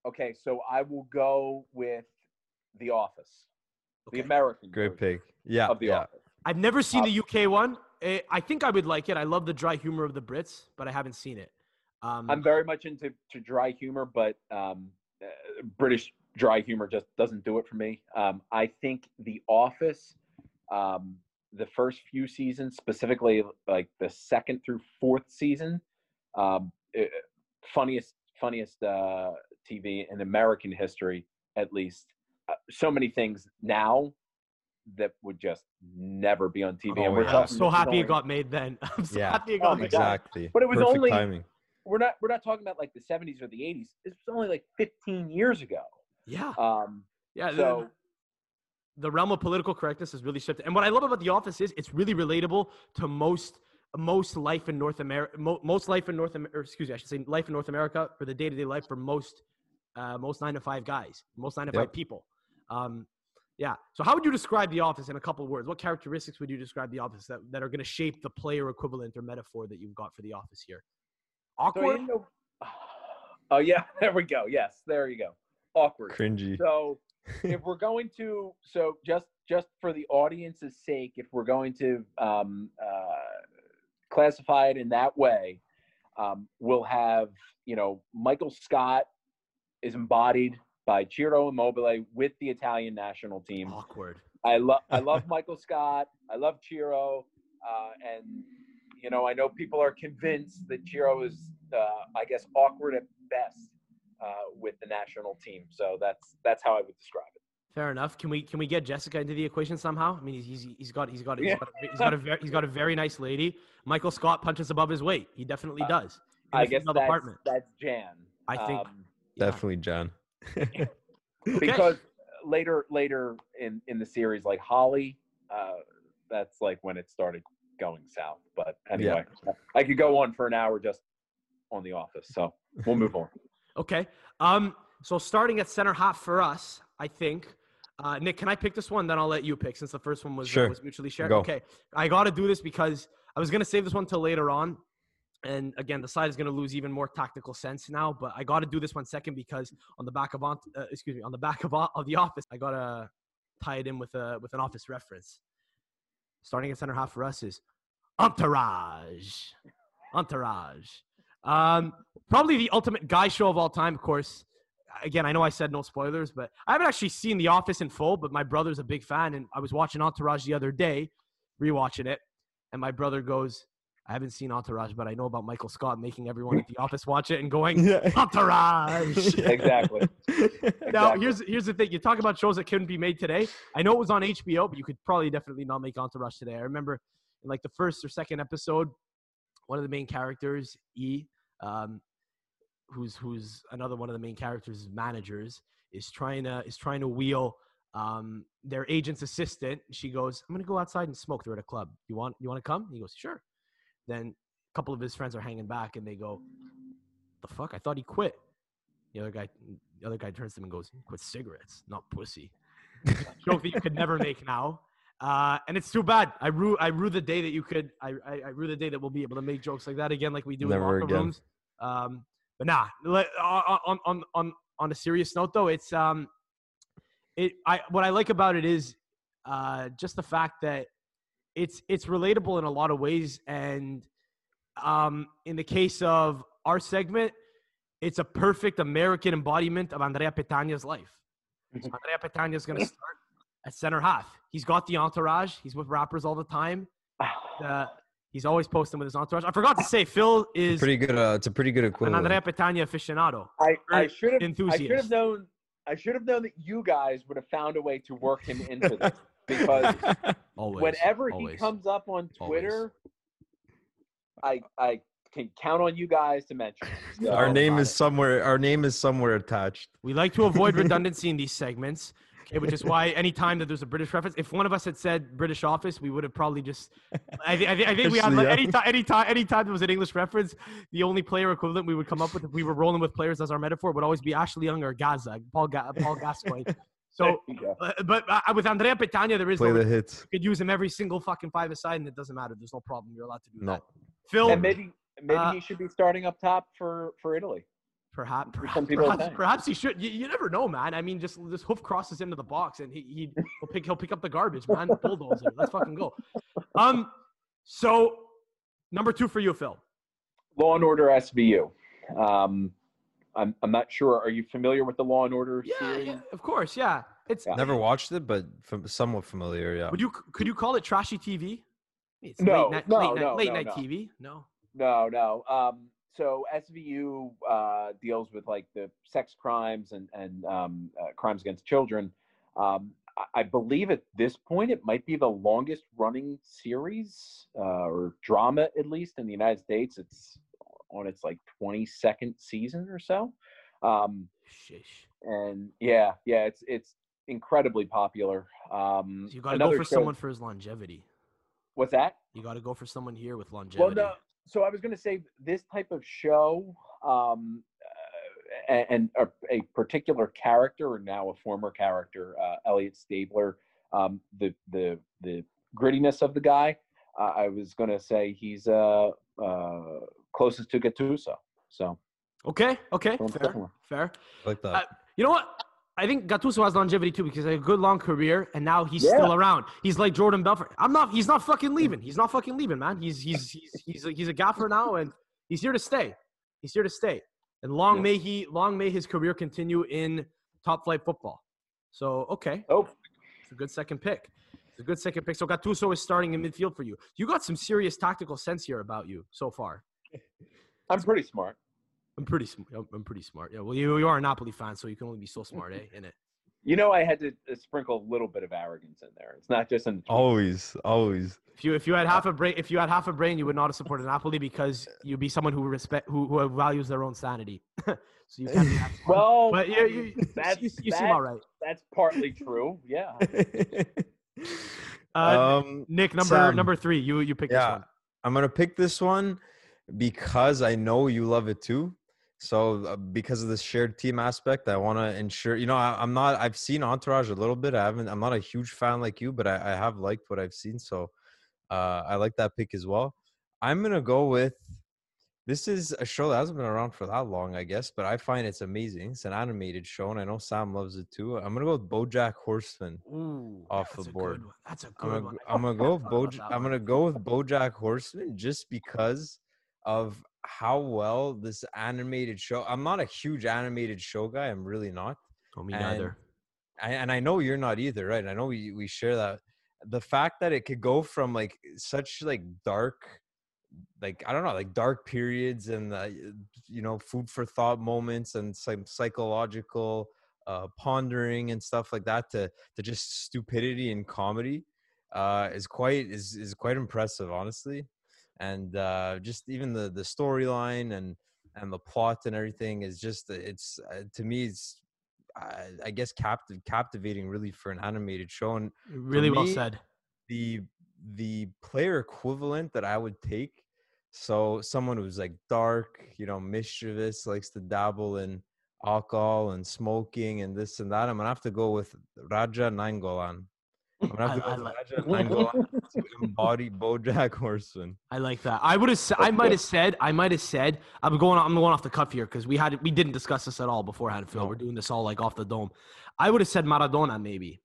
Okay, so I will go with The Office, the American Great pick. Yeah. of The yeah. Office. I've never seen Uh, the UK one. Eh, I think I would like it. I love the dry humor of the Brits, but I haven't seen it. Um, I'm very much into to dry humor, but um, uh, British dry humor just doesn't do it for me. Um, I think The Office, um, the first few seasons, specifically like the second through fourth season, um, eh, funniest funniest uh, TV in American history, at least. Uh, so many things now that would just never be on TV. Oh, and we're yeah. So happy only- it got made then. I'm so Yeah. happy it Oh got my made. Exactly. But it was Perfect only- timing. we're not we're not talking about like the 70s or the 80s. It was only like 15 years ago. Yeah. Um, Yeah. the- so the realm of political correctness has really shifted. And what I love about The Office is it's really relatable to most most life in North America. Mo- most life in North America, excuse me, I should say life in North America for the day to day life for most uh, most nine to five guys, most nine to Yep. five people. Um, yeah. So how would you describe The Office in a couple words? What characteristics would you describe The Office that, that are going to shape the player equivalent or metaphor that you've got for The Office here? Awkward. didn't. Oh yeah, there we go. Yes, there you go. Awkward. Cringy. So if we're going to, so just just for the audience's sake, if we're going to um, uh, classify it in that way, um, we'll have you know Michael Scott is embodied by Ciro Immobile with the Italian national team. Awkward. I love I love Michael Scott. I love Ciro, uh, and you know I know people are convinced that Ciro is, uh, I guess, awkward at best uh, with the national team. So that's that's how I would describe it. Fair enough. Can we can we get Jessica into the equation somehow? I mean, he's he's, he's got he's got he's Yeah. got, a, he's got a very he's got a very nice lady. Michael Scott punches above his weight. He definitely Uh, does. I guess that's, department. that's Jan. I think- Um, Yeah. Definitely, John. because later later in in the series, like Holly, uh, that's like when it started going south. But anyway, I could go on for an hour just on the office. So we'll move on. Okay. Um. So starting at center half for us, I think. Uh, Nick, can I pick this one? Then I'll let you pick since the first one was uh, was mutually shared. Go. Okay. I got to do this because I was gonna save this one till later on, and again, the side is gonna lose even more tactical sense now. But I got to do this one second because on the back of uh, excuse me, on the back of of the office, I gotta tie it in with a with an office reference. Starting at center half for us is Entourage. Entourage. Um, probably the ultimate guy show of all time, of course. Again, I know I said no spoilers, but I haven't actually seen The Office in full, but my brother's a big fan, and I was watching Entourage the other day, rewatching it, and my brother goes, I haven't seen Entourage, but I know about Michael Scott making everyone at the office watch it and going, Yeah. Entourage. Exactly. Now, Exactly. here's here's the thing. You talk about shows that couldn't be made today. I know it was on HBO, but you could probably definitely not make Entourage today. I remember in like the first or second episode, one of the main characters, E, um, who's who's another one of the main characters' managers, is trying to is trying to wheel um, their agent's assistant. She goes, "I'm gonna go outside and smoke. They're at a club. You want you want to come?" He goes, "Sure." Then a couple of his friends are hanging back, and they go, "The fuck? I thought he quit." The other guy, the other guy turns to him and goes, "Quit cigarettes, not pussy." Joke that you could never make now. Uh, and it's too bad. I rue, I rue the day that you could. I, I, I rue the day that we'll be able to make jokes like that again, like we do Never in locker again. rooms. Um, but nah. On, on, on, on a serious note, though, it's um, it. I what I like about it is uh, just the fact that it's it's relatable in a lot of ways, and um, in the case of our segment, it's a perfect American embodiment of Andrea Petagna's life. So Andrea Petagna is going to start at center half. He's got the entourage. He's with rappers all the time. Uh, he's always posting with his entourage. I forgot to say, Phil is pretty good. Uh, it's a pretty good an. Andrea Petagna aficionado. I, I should have I should have known I should have known that you guys would have found a way to work him into this because Always. whenever he comes up on Always. Twitter, I I can count on you guys to mention. So, Our name is it. somewhere. Our name is somewhere attached. We like to avoid redundancy in these segments, okay, which is why anytime that there's a British reference, if one of us had said British Office, we would have probably just. I, thi- I, thi- I think we had like, Yeah. anytime, anytime, anytime there was an English reference, the only player equivalent we would come up with if we were rolling with players as our metaphor would always be Ashley Young or Gazza, Paul, Ga- Paul Gascoigne. So, you but uh, with Andrea Petagna, there is Play no the hits. you could use him every single fucking five aside, and it doesn't matter. There's no problem. You're allowed to do No. that. Phil, and maybe maybe uh, he should be starting up top for for Italy. Perhaps, perhaps, perhaps, perhaps he should. You, you never know, man. I mean, just this hoof crosses into the box, and he he he'll pick he'll pick up the garbage, man. Bulldozer. Let's fucking go. Um, so number two for you, Phil. Law and Order SVU. Um, I'm I'm not sure. Are you familiar with the Law and Order Yeah, series? yeah, of course, yeah. It's Yeah. Never watched it, but fam- somewhat familiar. Yeah. would you could you call it trashy TV? It's No, late night, no, late night, no, late no, night no. TV. No. No, no. Um, so SVU uh, deals with like the sex crimes and and um, uh, crimes against children. Um, I- I believe at this point it might be the longest running series uh, or drama, at least in the United States. It's on its like 22nd season or so. Um, and yeah, yeah, it's it's incredibly popular. Um, So you got to go for show- someone for his longevity. What's that? You got to go for someone here with longevity. Well, no. So I was going to say this type of show, um, uh, and, and a, a particular character, or now a former character, uh, Elliot Stabler, um, the the the grittiness of the guy. Uh, I was going to say he's uh, uh, closest to Gattuso. So Okay, okay, Don't fair, definitely. fair. like that. Uh, You know what? I think Gattuso has longevity too because he had a good long career and now he's Yeah. still around. He's like Jordan Belfort. I'm not. He's not fucking leaving. He's not fucking leaving, man. He's he's he's he's a, he's a gaffer now and he's here to stay. He's here to stay. And long Yeah. may he long may his career continue in top flight football. So okay, oh, it's a good second pick. It's a good second pick. So Gattuso is starting in midfield for you. You got some serious tactical sense here about you so far. I'm pretty smart. I'm pretty smart. I'm pretty smart. Yeah. Well, you you are a Napoli fan, so you can only be so smart, eh? In it. You know, I had to uh, sprinkle a little bit of arrogance in there. It's not just in the tweet. Always, always. If you if you had half a brain, if you had half a brain, you would not have supported Napoli because you'd be someone who respect who, who values their own sanity. so you can't. Be. Well, but you you, that's- you, you seem that- all right. that's partly true. Yeah. Uh, um, Nick, number Sam. number three. You you pick this Yeah. one. I'm gonna pick this one because I know you love it too. So uh, because of this shared team aspect, I want to ensure. You know, I, I'm not. I've seen Entourage a little bit. I haven't. I'm not a huge fan like you, but I, I have liked what I've seen. So uh, I like that pick as well. I'm gonna go with. This is a show that hasn't been around for that long, I guess, but I find it's amazing. It's an animated show, and I know Sam loves it too. I'm gonna go with BoJack Horseman. Ooh, Off that's the a board. Good one. That's a I'm good gonna, one. I'm gonna go with forgot about Boj. that I'm gonna go with BoJack Horseman just because of how well this animated show. I'm not a huge animated show guy. I'm really not. Oh, me and- neither. I, and I know you're not either, right? I know we we share that. The fact that it could go from like such like dark, like I don't know, like dark periods and uh, you know food for thought moments and some psychological uh, pondering and stuff like that to to just stupidity and comedy uh, is quite is is quite impressive, honestly. And uh, just even the the storyline and and the plot and everything is just it's uh, to me it's I, I guess captive captivating really for an animated show and Really well me, said. the the player equivalent that I would take so someone who's like dark you know mischievous likes to dabble in alcohol and smoking and this and that I'm gonna have to go with Radja Nainggolan I'm gonna have to I- I go like- to embody BoJack Horseman I like that. I would have. I might have said. I might have said. I'm going. I'm going off the cuff here because we had. We didn't discuss this at all before. beforehand. Phil, No. we're doing this all like off the dome. I would have said Maradona maybe.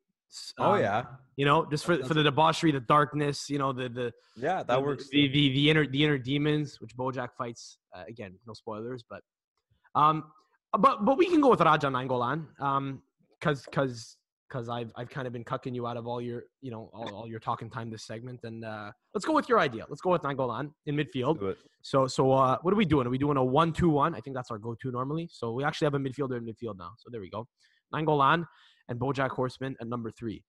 Oh um, yeah You know, just for for the debauchery, the darkness. You know, the the yeah the- that works The, the the inner the inner demons, which BoJack fights. Uh, again, no spoilers, but um, but but we can go with Radja Nainggolan. Um, because because because I've I've kind of been cucking you out of all your you know all, all your talking time this segment, and uh, let's go with your idea. Let's go with Nainggolan in midfield. So so uh, what are we doing? Are we doing a one-two-one? I think that's our go-to normally. So we actually have a midfielder in midfield now. So there we go. Nainggolan and BoJack Horseman at number three.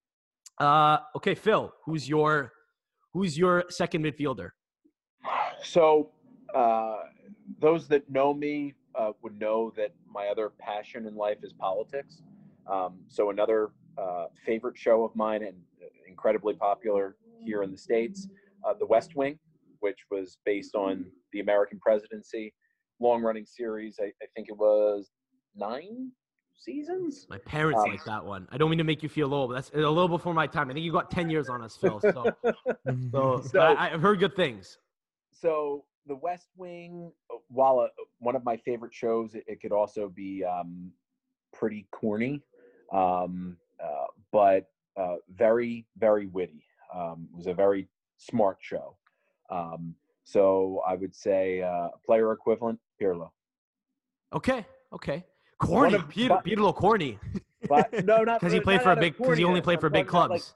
Uh, okay, Phil, who's your who's your second midfielder? So, uh, those that know me uh, would know that my other passion in life is politics. Um, so, another uh, favorite show of mine and incredibly popular here in the States, uh, The West Wing, which was based on the American presidency, long running series. I, I think it was nine seasons. My parents Um, like that one. I don't mean to make you feel old, but that's a little before my time. I think you got ten years on us, Phil. So, so, So- I, I've heard good things. so the west wing uh, while uh, one of my favorite shows it, it could also be um, pretty corny um, uh, but uh, very very witty um, it was a very smart show um, so i would say uh, player equivalent pirlo Okay, okay. Corny, of- Peter, but- Pirlo, corny, but no not because he not played for a big. Because he only played for big about, like, clubs.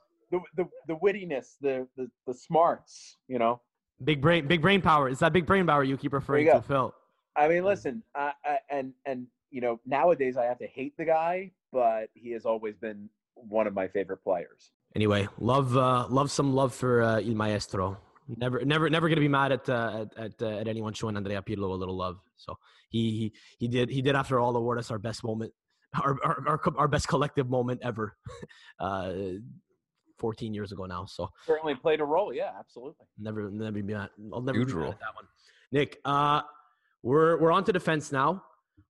the, the, the wittiness the, the the smarts you know Big brain, big brain power. It's that big brain power you keep referring you to. Phil. I mean, listen, I, I, and and you know, nowadays I have to hate the guy, but he has always been one of my favorite players. Anyway, love, uh, love some love for uh, Il Maestro. Never, never, never gonna be mad at uh, at at, uh, at anyone showing Andrea Pirlo a little love. So he he he did he did after all award us our best moment, our our our, our best collective moment ever, uh, fourteen years ago now. So Certainly played a role. Yeah, absolutely. never never be mad. I'll never Huge be mad role. at that one. Nick, uh, we're we're on to defense now.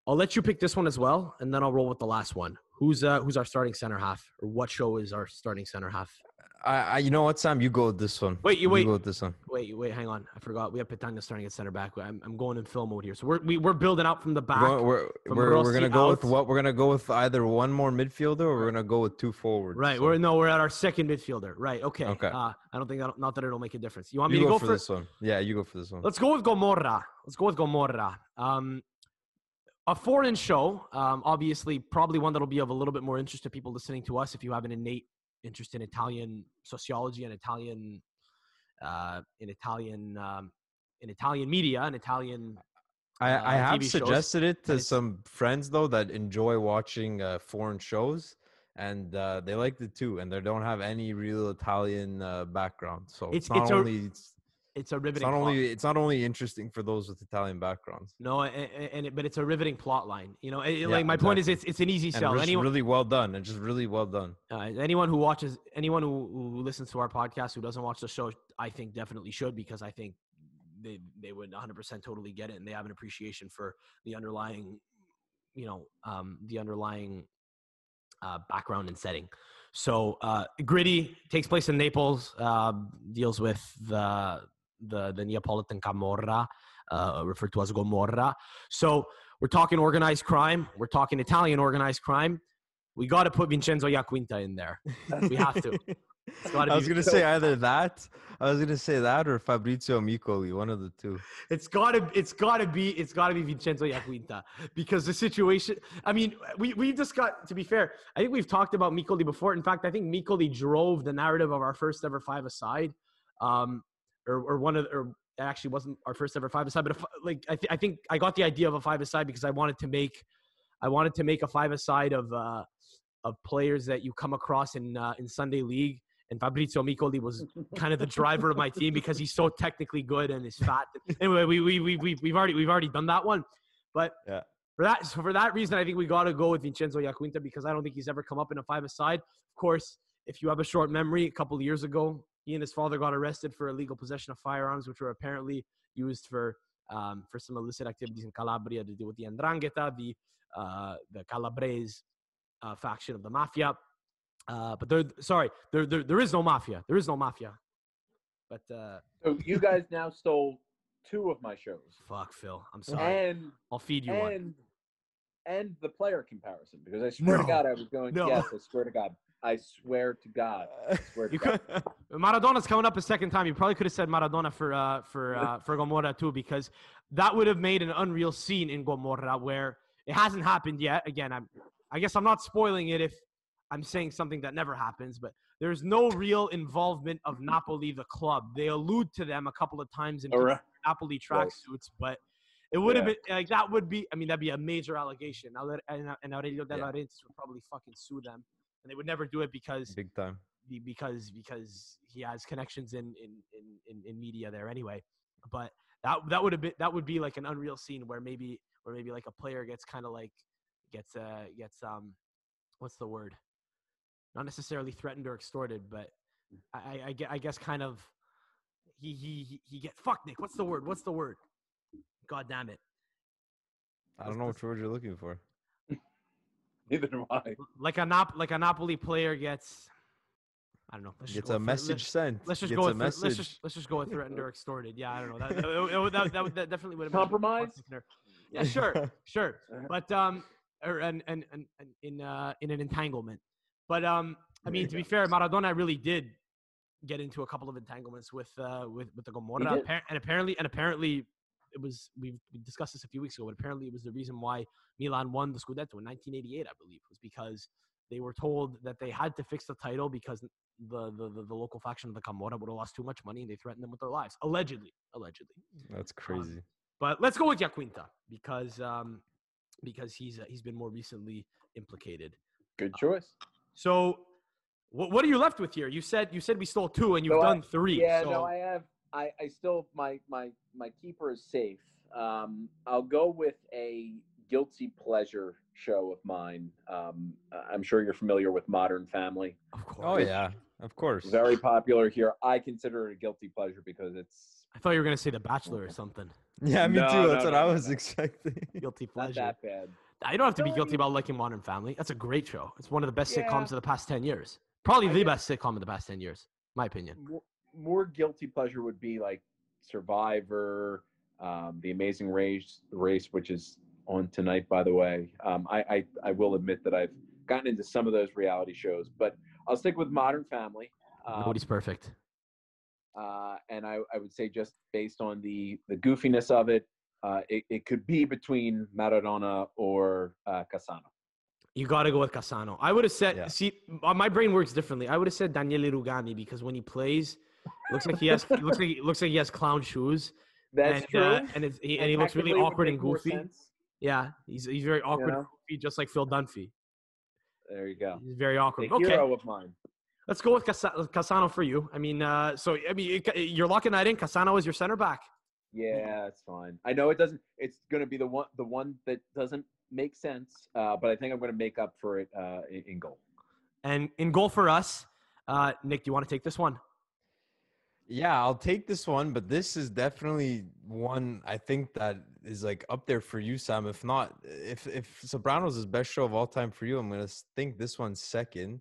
I'll let you pick this one as well, and then I'll roll with the last one. Who's uh who's our starting center half, or what show is our starting center half? I, I you know what Sam you go with this one Wait, you wait. You go with this one Wait, wait, hang on. I forgot. We have Petagna starting at center back. I'm, I'm going in film mode here. So we're we, we're building out from the back. We're, going- we're, we're, we're gonna go with what we're gonna go with either one more midfielder or we're gonna go with two forwards. right. so We're no, we're at our second midfielder. Right. Okay. Okay. Uh, I don't think that not that it'll make a difference. You want you me to go, go for for this one. Yeah, you go for this one. Let's go with Gomorra. Let's go with Gomorra. Um, a foreign show, um, obviously, probably one that'll be of a little bit more interest to people listening to us if you have an innate interest in Italian sociology and Italian, uh, in Italian, um, in Italian media and Italian. I, I uh, have TV shows, suggested it to some friends though that enjoy watching uh, foreign shows, and uh, they liked it too. And they don't have any real Italian uh, background, so It's- it's, not it's a- only it's, it's a It's riveting. not plot- only it's not only interesting for those with Italian backgrounds. no, and, and it, but it's a riveting plot line. You know, it- Yeah, like my point is, it's it's an easy sell. just Anyone, really well done, and just really well done. uh, anyone who watches, anyone who, who listens to our podcast who doesn't watch the show, I think definitely should because I think they they would 100% totally get it and they have an appreciation for the underlying, you know, um, the underlying uh, background and setting. So uh, gritty takes place in Naples. Uh, deals with the the the Neapolitan Camorra, uh, referred to as Gomorra. So we're talking organized crime. We're talking Italian organized crime. We got to put Vincenzo Iaquinta in there. We have to. I was gonna say either that. I was gonna say that or Fabrizio Micoli, one of the two. It's gotta, it's gotta be, it's gotta be Vincenzo Iaquinta because the situation. I mean, we we just got to be fair. I think we've talked about Micoli before. In fact, I think Micoli drove the narrative of our first ever five aside, um, or or one of, or actually wasn't our first ever five aside, but if, like I, th- I think I got the idea of a five aside because I wanted to make, I wanted to make a five aside of uh, of players that you come across in uh, in Sunday League. And Fabrizio Micoli was kind of the driver of my team because he's so technically good and is fat. Anyway, we we we we we've already we've already done that one, but Yeah. for that so for that reason, I think we got to go with Vincenzo Iaquinta because I don't think he's ever come up in a five aside. Of course, if you have a short memory, a couple of years ago, he and his father got arrested for illegal possession of firearms, which were apparently used for um, for some illicit activities in Calabria to do with the Ndrangheta, the uh, the Calabrese uh, faction of the mafia. Uh, but there, sorry, there, there, there is no mafia. There is no mafia. But uh, So you guys now stole two of my shows, fuck, Phil. I'm sorry. and I'll feed you one. And the player comparison because I swear No. to God I was going. No. Yes, I swear to God. I swear to God. I swear to You God. could, Maradona's coming up a second time. You probably could have said Maradona for uh, for uh, for Gomorra too, because that would have made an unreal scene in Gomorra where it hasn't happened yet. Again, I'm I guess I'm not spoiling it if I'm saying something that never happens, but there's no real involvement of Napoli, the club. They allude to them a couple of times in right. Napoli Right. tracksuits, but it would have been like that would be. I mean, that'd be a major allegation. And, and Aurelio De Yeah. Laurentiis would probably fucking sue them, and they would never do it because Big time. because because he has connections in in, in, in media there anyway. But that that would have been that would be like an unreal scene where maybe where maybe like a player gets kind of like gets uh gets um what's the word? Not necessarily threatened or extorted, but I I, I, I guess kind of he he he- he get fuck Nick. What's the word? What's the word? God damn it! I don't know which word you're looking for. Neither do I. Like a Nap like a Napoli player gets. I don't know. Let's just Gets a message let's- sent. Let's just Gets go a with message. let's just let's just go with threatened or extorted. Yeah, I don't know. That that, that, would- that, that definitely would have been a bit more Compromise? Yeah, sure, sure. But um, or and and and and in uh in an entanglement. But um, I mean to be fair, Maradona really did get into a couple of entanglements with uh with with the Gomorra, and apparently and apparently it was we we discussed this a few weeks ago. But apparently it was the reason why Milan won the Scudetto in 1988, I believe, was because they were told that they had to fix the title because the the, the, the local faction of the Camorra would have lost too much money and they threatened them with their lives. Allegedly. Allegedly. That's crazy. But let's go with Iaquinta because um because he's uh, he's been more recently implicated. Good choice. So what what are you left with here? You said you said we stole two and you've So I- done three. Yeah, so no, I have. I, I still my my my keeper is safe. Um, I'll go with a guilty pleasure show of mine. Um, I'm sure you're familiar with Modern Family. of course. Oh yeah, of course. Very popular here. I consider it a guilty pleasure because it's I thought you were gonna say The Bachelor or something. Yeah, me No, too. no, That's what no, I was no. expecting. Guilty not pleasure. that bad. Nah, You don't have to be guilty about liking Modern Family. That's a great show. It's one of the best Yeah. sitcoms of the past ten years. Probably I the get- best sitcom of the past ten years, my opinion. More, more guilty pleasure would be like Survivor, um, The Amazing Race, Race, which is on tonight, by the way. Um, I, I I will admit that I've gotten into some of those reality shows, but I'll stick with Modern Family. Um, Nobody's perfect. uh, and I, I would say just based on the the goofiness of it, uh, it, it could be between Maradona or uh, Cassano. You got to go with Cassano. I would have said, Yeah. see, uh, my brain works differently. I would have said Daniele Rugani because when he plays, it looks like he has looks like he looks like he has clown shoes. That's and, true. Uh, and it's, he, and he looks really technically it would awkward and goofy. Yeah, he's he's very awkward goofy, just like Phil Dunphy. There you go. He's very awkward. The Okay, hero of mine. Let's go with Casa- Cassano for you. I mean, uh, so I mean, you're locking that in. Cassano is your center back. Yeah, it's fine. I know it doesn't. It's going to be the one, the one that doesn't make sense. Uh, but I think I'm going to make up for it uh, in, in goal. And in goal for us, uh, Nick, do you want to take this one? Yeah, I'll take this one, but this is definitely one I think that is like up there for you, Sam. If not, if if Sopranos is best show of all time for you, I'm gonna think this one's second.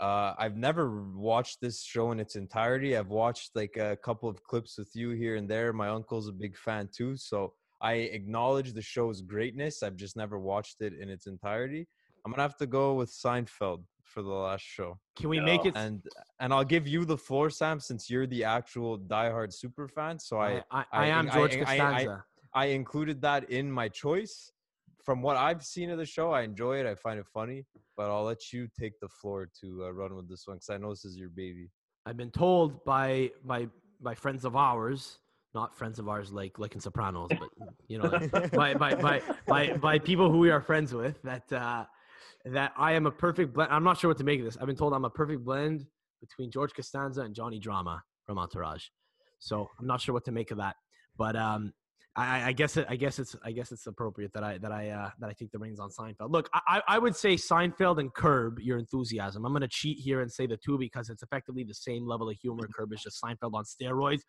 Uh, I've never watched this show in its entirety. I've watched like a couple of clips with you here and there. My uncle's a big fan too, so I acknowledge the show's greatness. I've just never watched it in its entirety. I'm gonna have to go with Seinfeld for the last show. Can we make it? And and I'll give you the floor, Sam, since you're the actual diehard super fan. So I I, I, I- am George I- I- Costanza. I included that in my choice. From what I've seen of the show, I enjoy it. I find it funny, but I'll let you take the floor to uh, run with this one because I know this is your baby. I've been told by by by friends of ours, not friends of ours like like in Sopranos, but you know, by by by by, by people who we are friends with that uh, that I am a perfect blend. I'm not sure what to make of this. I've been told I'm a perfect blend between George Costanza and Johnny Drama from Entourage. So I'm not sure what to make of that. But um, I, I- guess it, I guess it's I guess it's appropriate that I that I uh, that I take the reins on Seinfeld. Look, I, I would say Seinfeld and Curb your enthusiasm. I'm going to cheat here and say the two because it's effectively the same level of humor. Curb is just Seinfeld on steroids,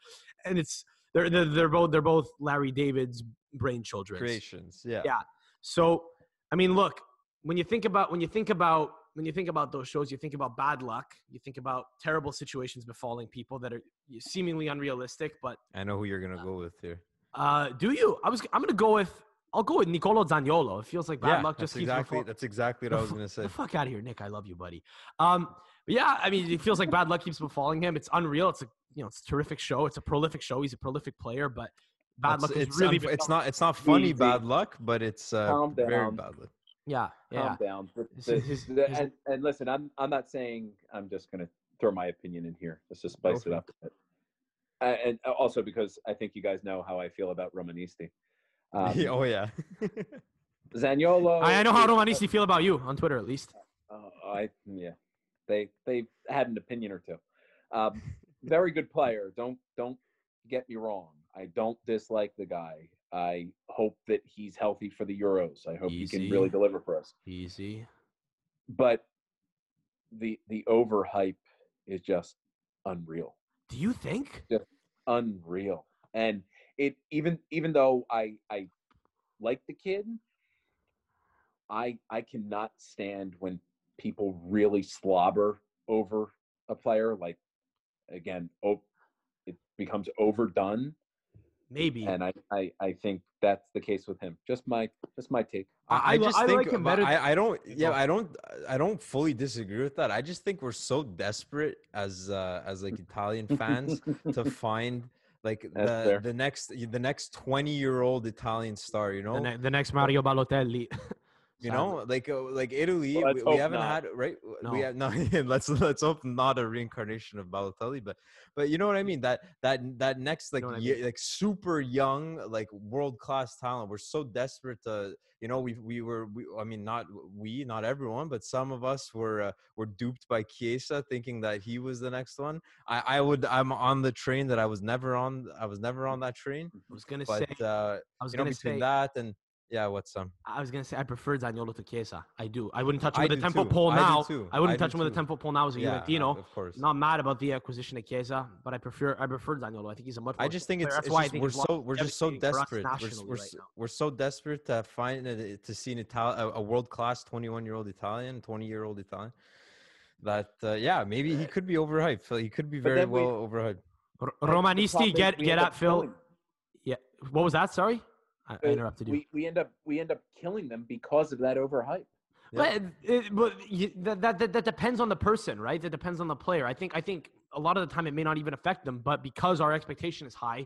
and it's they're they're, they're both they're both Larry David's brain children. Creations, yeah. Yeah. So, I mean, look, when you think about when you think about when you think about those shows, you think about bad luck, you think about terrible situations befalling people that are seemingly unrealistic. But I know who you're gonna go with here. uh, do you? I was I'm gonna go with I'll go with Nicolo Zaniolo. It feels like bad yeah, luck that's just keeps exactly befall- that's exactly what I was gonna say. the fuck out of here, Nick. I love you, buddy. Um, but yeah, I mean, it feels like bad luck keeps befalling him. It's unreal. It's a you know, it's a terrific show. It's a prolific show. He's a prolific player, but bad It's, luck is it's, really. unf- it's not it's not funny Easy. bad luck, but it's uh, very bad luck. Yeah, yeah. Calm down. The- the- the- and, and listen, I'm I'm not saying I'm just going to throw my opinion in here Let's just spice it up. Uh, and also because I think you guys know how I feel about Romanisti. Um, oh yeah. Zaniolo. I, I know how Romanisti feel about you on Twitter, at least. Uh, I yeah, they they had an opinion or two. Um, very good player. Don't don't get me wrong. I don't dislike the guy. I hope that he's healthy for the Euros. I hope he can really deliver for us. Easy. But the the overhype is just unreal, Do you think? unreal. And it even even though I I like the kid, I I cannot stand when people really slobber over a player. Like again, oh, it becomes overdone, Maybe. and I, I I think that's the case with him. Just my just my take. I- I, I just I think like him but better I, I don't yeah I don't I don't fully disagree with that. I just think we're so desperate as uh, as like Italian fans to find like That's the fair. the next the next 20 year old Italian star, you know? the, ne- the next Mario Balotelli. you know like uh, like italy Well, we, we haven't not. had right No. we have no let's let's hope not a reincarnation of balotelli but but you know what i mean that that that next like know what I mean. like super young like world class talent we're so desperate to you know we we were we, i mean not we not everyone but some of us were uh, were duped by Chiesa thinking that he was the next one i i would i'm on the train that i was never on i was never on that train I was gonna but say. uh I was you know gonna between say. that and yeah what's um I was gonna say I prefer Zaniolo to Chiesa. I do. I wouldn't touch him I with a do tempo too. pole I do now. too. I wouldn't I touch him with a too. tempo pole now as a yeah Juventino. of course Not mad about the acquisition of Chiesa, but I prefer I prefer Zaniolo. I think he's a much. I just think player. it's, That's it's why just, think we're he's so we're just so devastating for us desperate. We're, we're, right we're so desperate to find a, to see an Italian a, a world class 21 year old Italian, 20 year old Italian. That uh, yeah, maybe he could be overhyped. Phil. He could be very then we- well overhyped. R- Romanisti, get get end at up Phil. Yeah. What was that? Sorry, I, I interrupted you. We we end up we end up killing them because of that overhype. But, it, but you, that, that, that that depends on the person, right? That depends on the player. I think I think a lot of the time it may not even affect them, but because our expectation is high,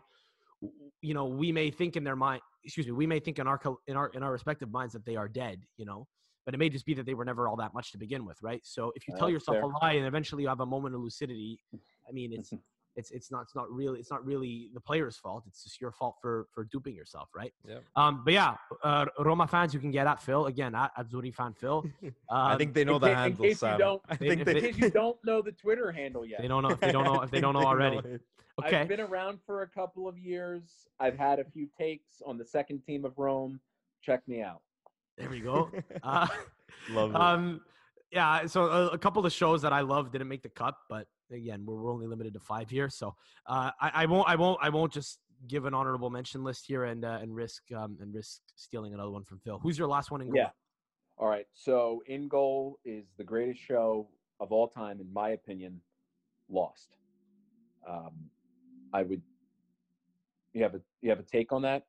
you know, we may think in their mind. Excuse me, we may think in our in our in our respective minds that they are dead. You know, but it may just be that they were never all that much to begin with, right? So if you tell That's yourself fair. a lie and eventually you have a moment of lucidity, I mean, it's it's it's not it's not really it's not really the player's fault. It's just your fault for for duping yourself, right? Yep. Um, but yeah, uh, Roma fans, you can get at Phil again at Azzurri fan Phil. I Um, think they know in the ca- in handle, case you don't- I think if they, In case you don't know the Twitter handle yet, they don't know if they don't know if they don't know already. it. Okay, I've been around for a couple of years. I've had a few takes on the second team of Rome. Check me out. there we go. Uh, Love it. um, yeah, so a, a couple of shows that I love didn't make the cut, but again, we're, only limited to five here, so uh, I, I won't, I won't, I won't just give an honorable mention list here and uh, and risk um, and risk stealing another one from Phil. Who's your last one in goal? Yeah. All right. So in goal is the greatest show of all time, in my opinion. Lost. Um, I would. You have a you have a take on that?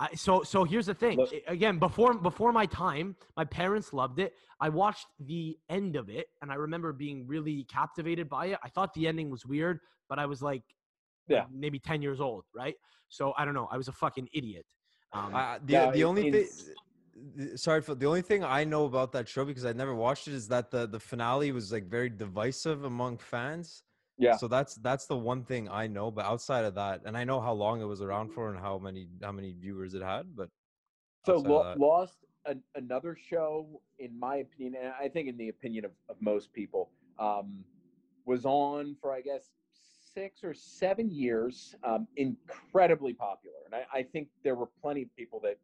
I, so so here's the thing. Look- Again, before before my time, my parents loved it. I watched the end of it, and I remember being really captivated by it. I thought the ending was weird, but I was like, Yeah. maybe ten years old, right? So I don't know. I was a fucking idiot. Um, Uh, the Yeah, the only thing, sorry for the only thing I know about that show because I never watched it is that the the finale was like very divisive among fans. Yeah. So that's that's the one thing I know. But outside of that, and I know how long it was around for and how many how many viewers it had. But So Lo- Lost, an, another show, in my opinion, and I think in the opinion of, of most people, um, was on for I guess six or seven years, um, incredibly popular, and I, I think there were plenty of people that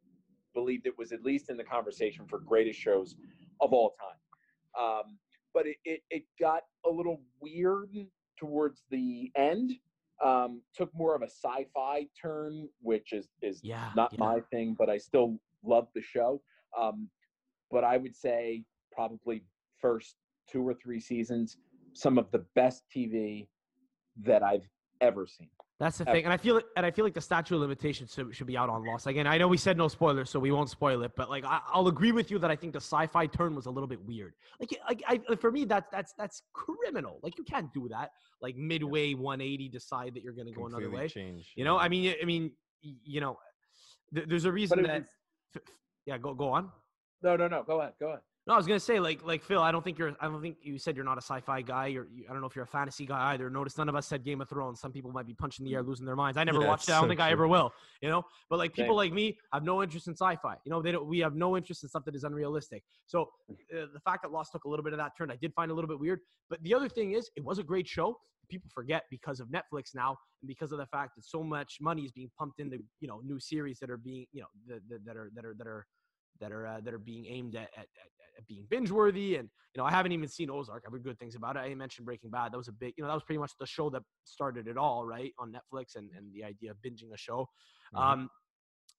believed it was at least in the conversation for greatest shows of all time. Um, but it, it, it got a little weird towards the end. Um, took more of a sci-fi turn, which is is Yeah, not yeah. my thing, but I still love the show. Um, but I would say probably first two or three seasons, some of the best TV that I've ever seen. That's the thing, and I feel it, and I feel like the statute of limitations should, should be out on Lost. Again, I know we said no spoilers, so we won't spoil it. But like, I, I'll agree with you that I think the sci-fi turn was a little bit weird. Like, like I, for me, that's that's that's criminal. Like, you can't do that. Like midway 180, decide that you're going to go another way. Change. You know. I mean, I mean, you know, th- there's a reason that. was- f- f- yeah, go go on. No, no, no. Go ahead. Go ahead. No, I was gonna say like like Phil. I don't think you're. I don't think you said you're not a sci-fi guy. You're. You, I don't know if you're a fantasy guy either. Notice none of us said Game of Thrones. Some people might be punching the air, losing their minds. I never Yeah, watched it. I don't so think I ever will. You know. But like people Same. like me have no interest in sci-fi. You know, they don't. We have no interest in stuff that is unrealistic. So uh, the fact that Lost took a little bit of that turn, I did find a little bit weird. But the other thing is, it was a great show. People forget because of Netflix now, and because of the fact that so much money is being pumped into you know new series that are being you know that, that, that are that are that are that are uh, that are being aimed at, at, at, being binge worthy and you know i haven't even seen ozark. I've heard good things about it. I mentioned breaking bad. That was a big you know that was pretty much the show that started it all right on netflix and, and the idea of binging a show. Mhm. um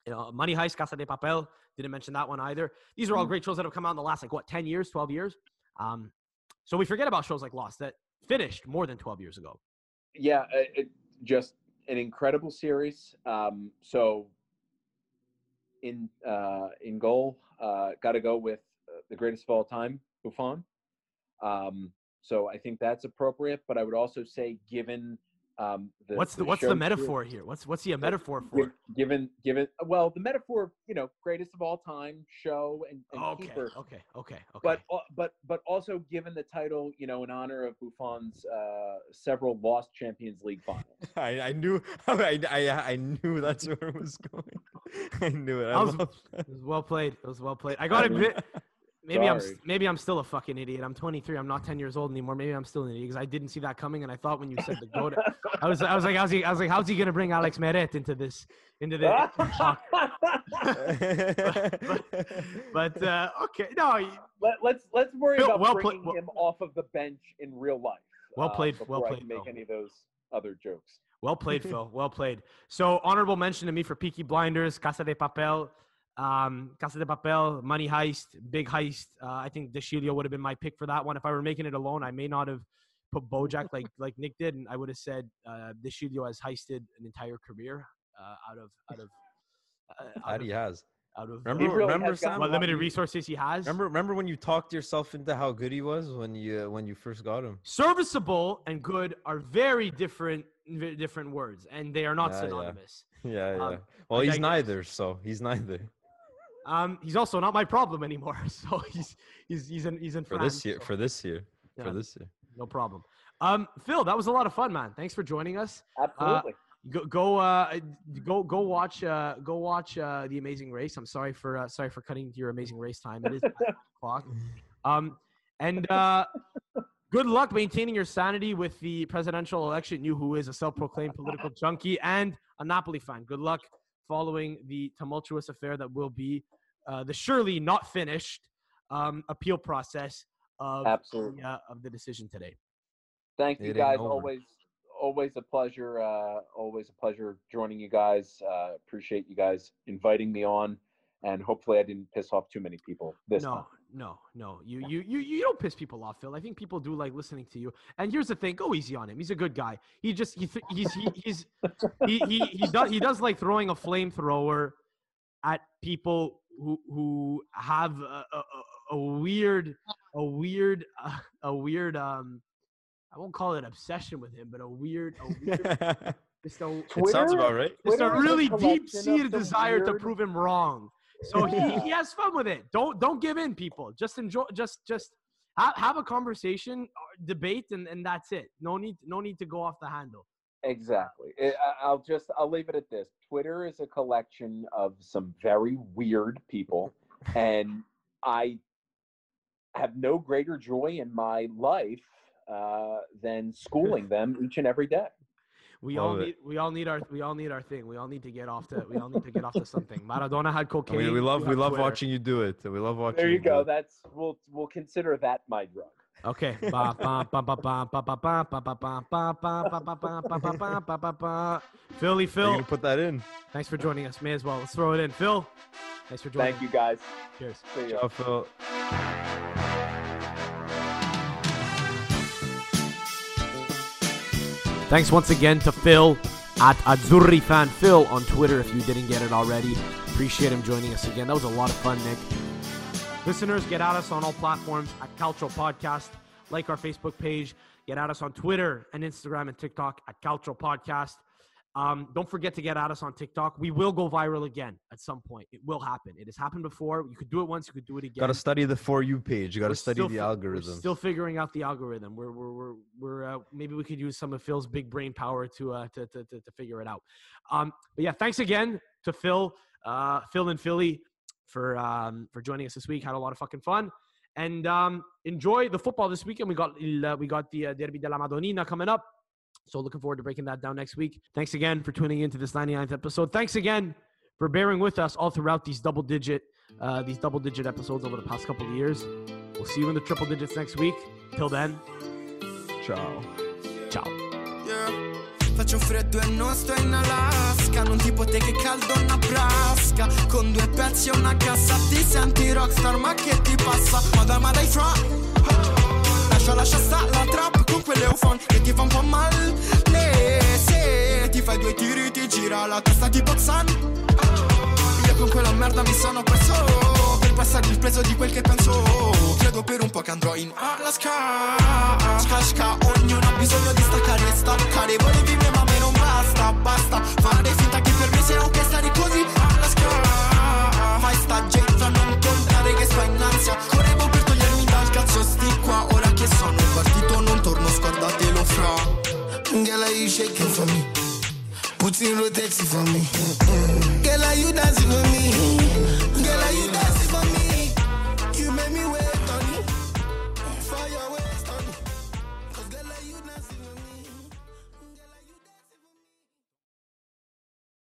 you know money heist casa de papel didn't mention that one either. These are all great shows that have come out in the last like what 10 years 12 years? Um so we forget about shows like lost that finished more than 12 years ago. Yeah, it just an incredible series. Um, so in uh, in goal, uh, got to go with uh, the greatest of all time, Buffon. Um, so I think that's appropriate. But I would also say, given um, the what's the, what's the metaphor here what's what's he a metaphor for Given, given, well, the metaphor, you know, greatest of all time show and, and okay keeper. okay okay okay But but but also given the title, you know, in honor of Buffon's uh, several lost Champions League finals. I, I knew I, I I knew that's where it was going. I knew it. I I was- It was well played. It was well played. I gotta admit, maybe I'm maybe I'm still a fucking idiot. I'm 23. I'm not 10 years old anymore. Maybe I'm still an idiot because I didn't see that coming. And I thought when you said the goat, I was I was like, how's he? I was like, how's he gonna bring Alex Meret into this into the? but uh, okay, no, Let, let's let's worry Phil, about well bringing well- him off of the bench in real life. Well uh, played, well before I played, make Phil. any of those other jokes. well played, Phil. Well played. So honorable mention to me for Peaky Blinders, Casa de Papel. Um, Casa de Papel, Money Heist, Big Heist. Uh, I think De Sciglio would have been my pick for that one. If I were making it alone, I may not have put Bojack like like Nick did, and I would have said uh, De Sciglio has heisted an entire career uh, out of out of uh, out that of, he has. out of Remember, really remember, has Sam? what limited resources he has. Remember, remember when you talked yourself into how good he was when you when you first got him? serviceable and good are very different different words, and they are not Yeah, yeah. synonymous. Yeah, yeah. Um, well, I he's digress. neither, so he's neither Um, he's also not my problem anymore. So he's he's he's in he's in for France, this year. so- For this year. Yeah. For this year. No problem. Um, Phil, that was a lot of fun, man. Thanks for joining us. Absolutely. Go go uh, go go watch uh, go watch uh, the Amazing Race. I'm sorry for uh, sorry for cutting your Amazing Race time. It is o'clock. Um, and uh, good luck maintaining your sanity with the presidential election. You, who is a self-proclaimed political junkie and a Napoli fan, good luck following the tumultuous affair that will be uh, the surely not finished um, appeal process of Absolutely. the, uh, of the decision today. Thank It you ain't guys. Always, always a pleasure. Uh, always a pleasure joining you guys. Uh, appreciate you guys inviting me on, and hopefully I didn't piss off too many people this no, time. No, no. You, you, you, you don't piss people off, Phil. I think people do like listening to you. And here's the thing: go easy on him. He's a good guy. He just, he, th- he's, he, he's, he, he, he does, he does like throwing a flamethrower at people who, who have a, a, a- a weird, a weird, uh, a weird, um, I won't call it obsession with him, but a weird, a weird, just a, it sounds about right. it's a Twitter a really deep-seated some desire to prove him wrong. So he, he has fun with it. Don't don't give in, people. Just enjoy. Just just have, have a conversation, uh, debate, and, and that's it. No need no need to go off the handle. Exactly. I'll just I'll leave it at this. Twitter is a collection of some very weird people, and I have no greater joy in my life uh, than schooling them each and every day. We all, all need, we all need our we all need our thing. We all need to get off to we all need to get off to something. Maradona had cocaine. We, we love we, we love Twitter. watching you do it. We love watching. There you, you go. That's we'll we'll consider that my drug. Okay. Philly Phil. put that in. Thanks for joining us. May as well. Let's throw it in. Phil, thanks for joining. Thank you guys. Cheers. See you. Ciao, Phil. Thanks once again to Phil at Azzurri Fan Phil on Twitter if you didn't get it already. Appreciate him joining us again. That was a lot of fun, Nick. Listeners, get at us on all platforms at Calcio Podcast. Like our Facebook page. Get at us on Twitter and Instagram and TikTok at Calcio Podcast. Um, don't forget to get at us on TikTok. We will go viral again at some point. It will happen. It has happened before. You could do it once. You could do it again. Got to study the for you page. You got to study the fi- algorithm. We're still figuring out the algorithm. We're we're we're, we're uh, maybe we could use some of Phil's big brain power to uh to to, to, to figure it out. Um, but yeah, thanks again to Phil, uh, Phil and Philly for um for joining us this week. Had a lot of fucking fun. And um, enjoy the football this weekend. We got il, uh, we got the uh, Derby della Madonnina coming up. So looking forward to breaking that down next week. Thanks again for tuning into this 99th episode. Thanks again for bearing with us all throughout these double digit uh, these double digit episodes over the past couple of years. We'll see you in the triple digits next week. Till then, Ciao. ciao. Yeah. Faccio freddo e non sto in Alaska Non tipo te che caldo una brasca Con due pezzi e una cassa Ti senti rockstar ma che ti passa Mother ma dai fra Lascia lascia sta la trap con quelle ufon Che ti fa un po' male Se ti fai due tiri ti gira la testa tipo Xan Io con quella merda mi sono perso. Per passare il peso di quel che penso Credo per un po' che andrò in Alaska. Ska ska Ognuno ha bisogno di staccare staccare. Volevi me ma me non basta Basta. Fare finta Putin rotating for me. Girl, are you dancing for me?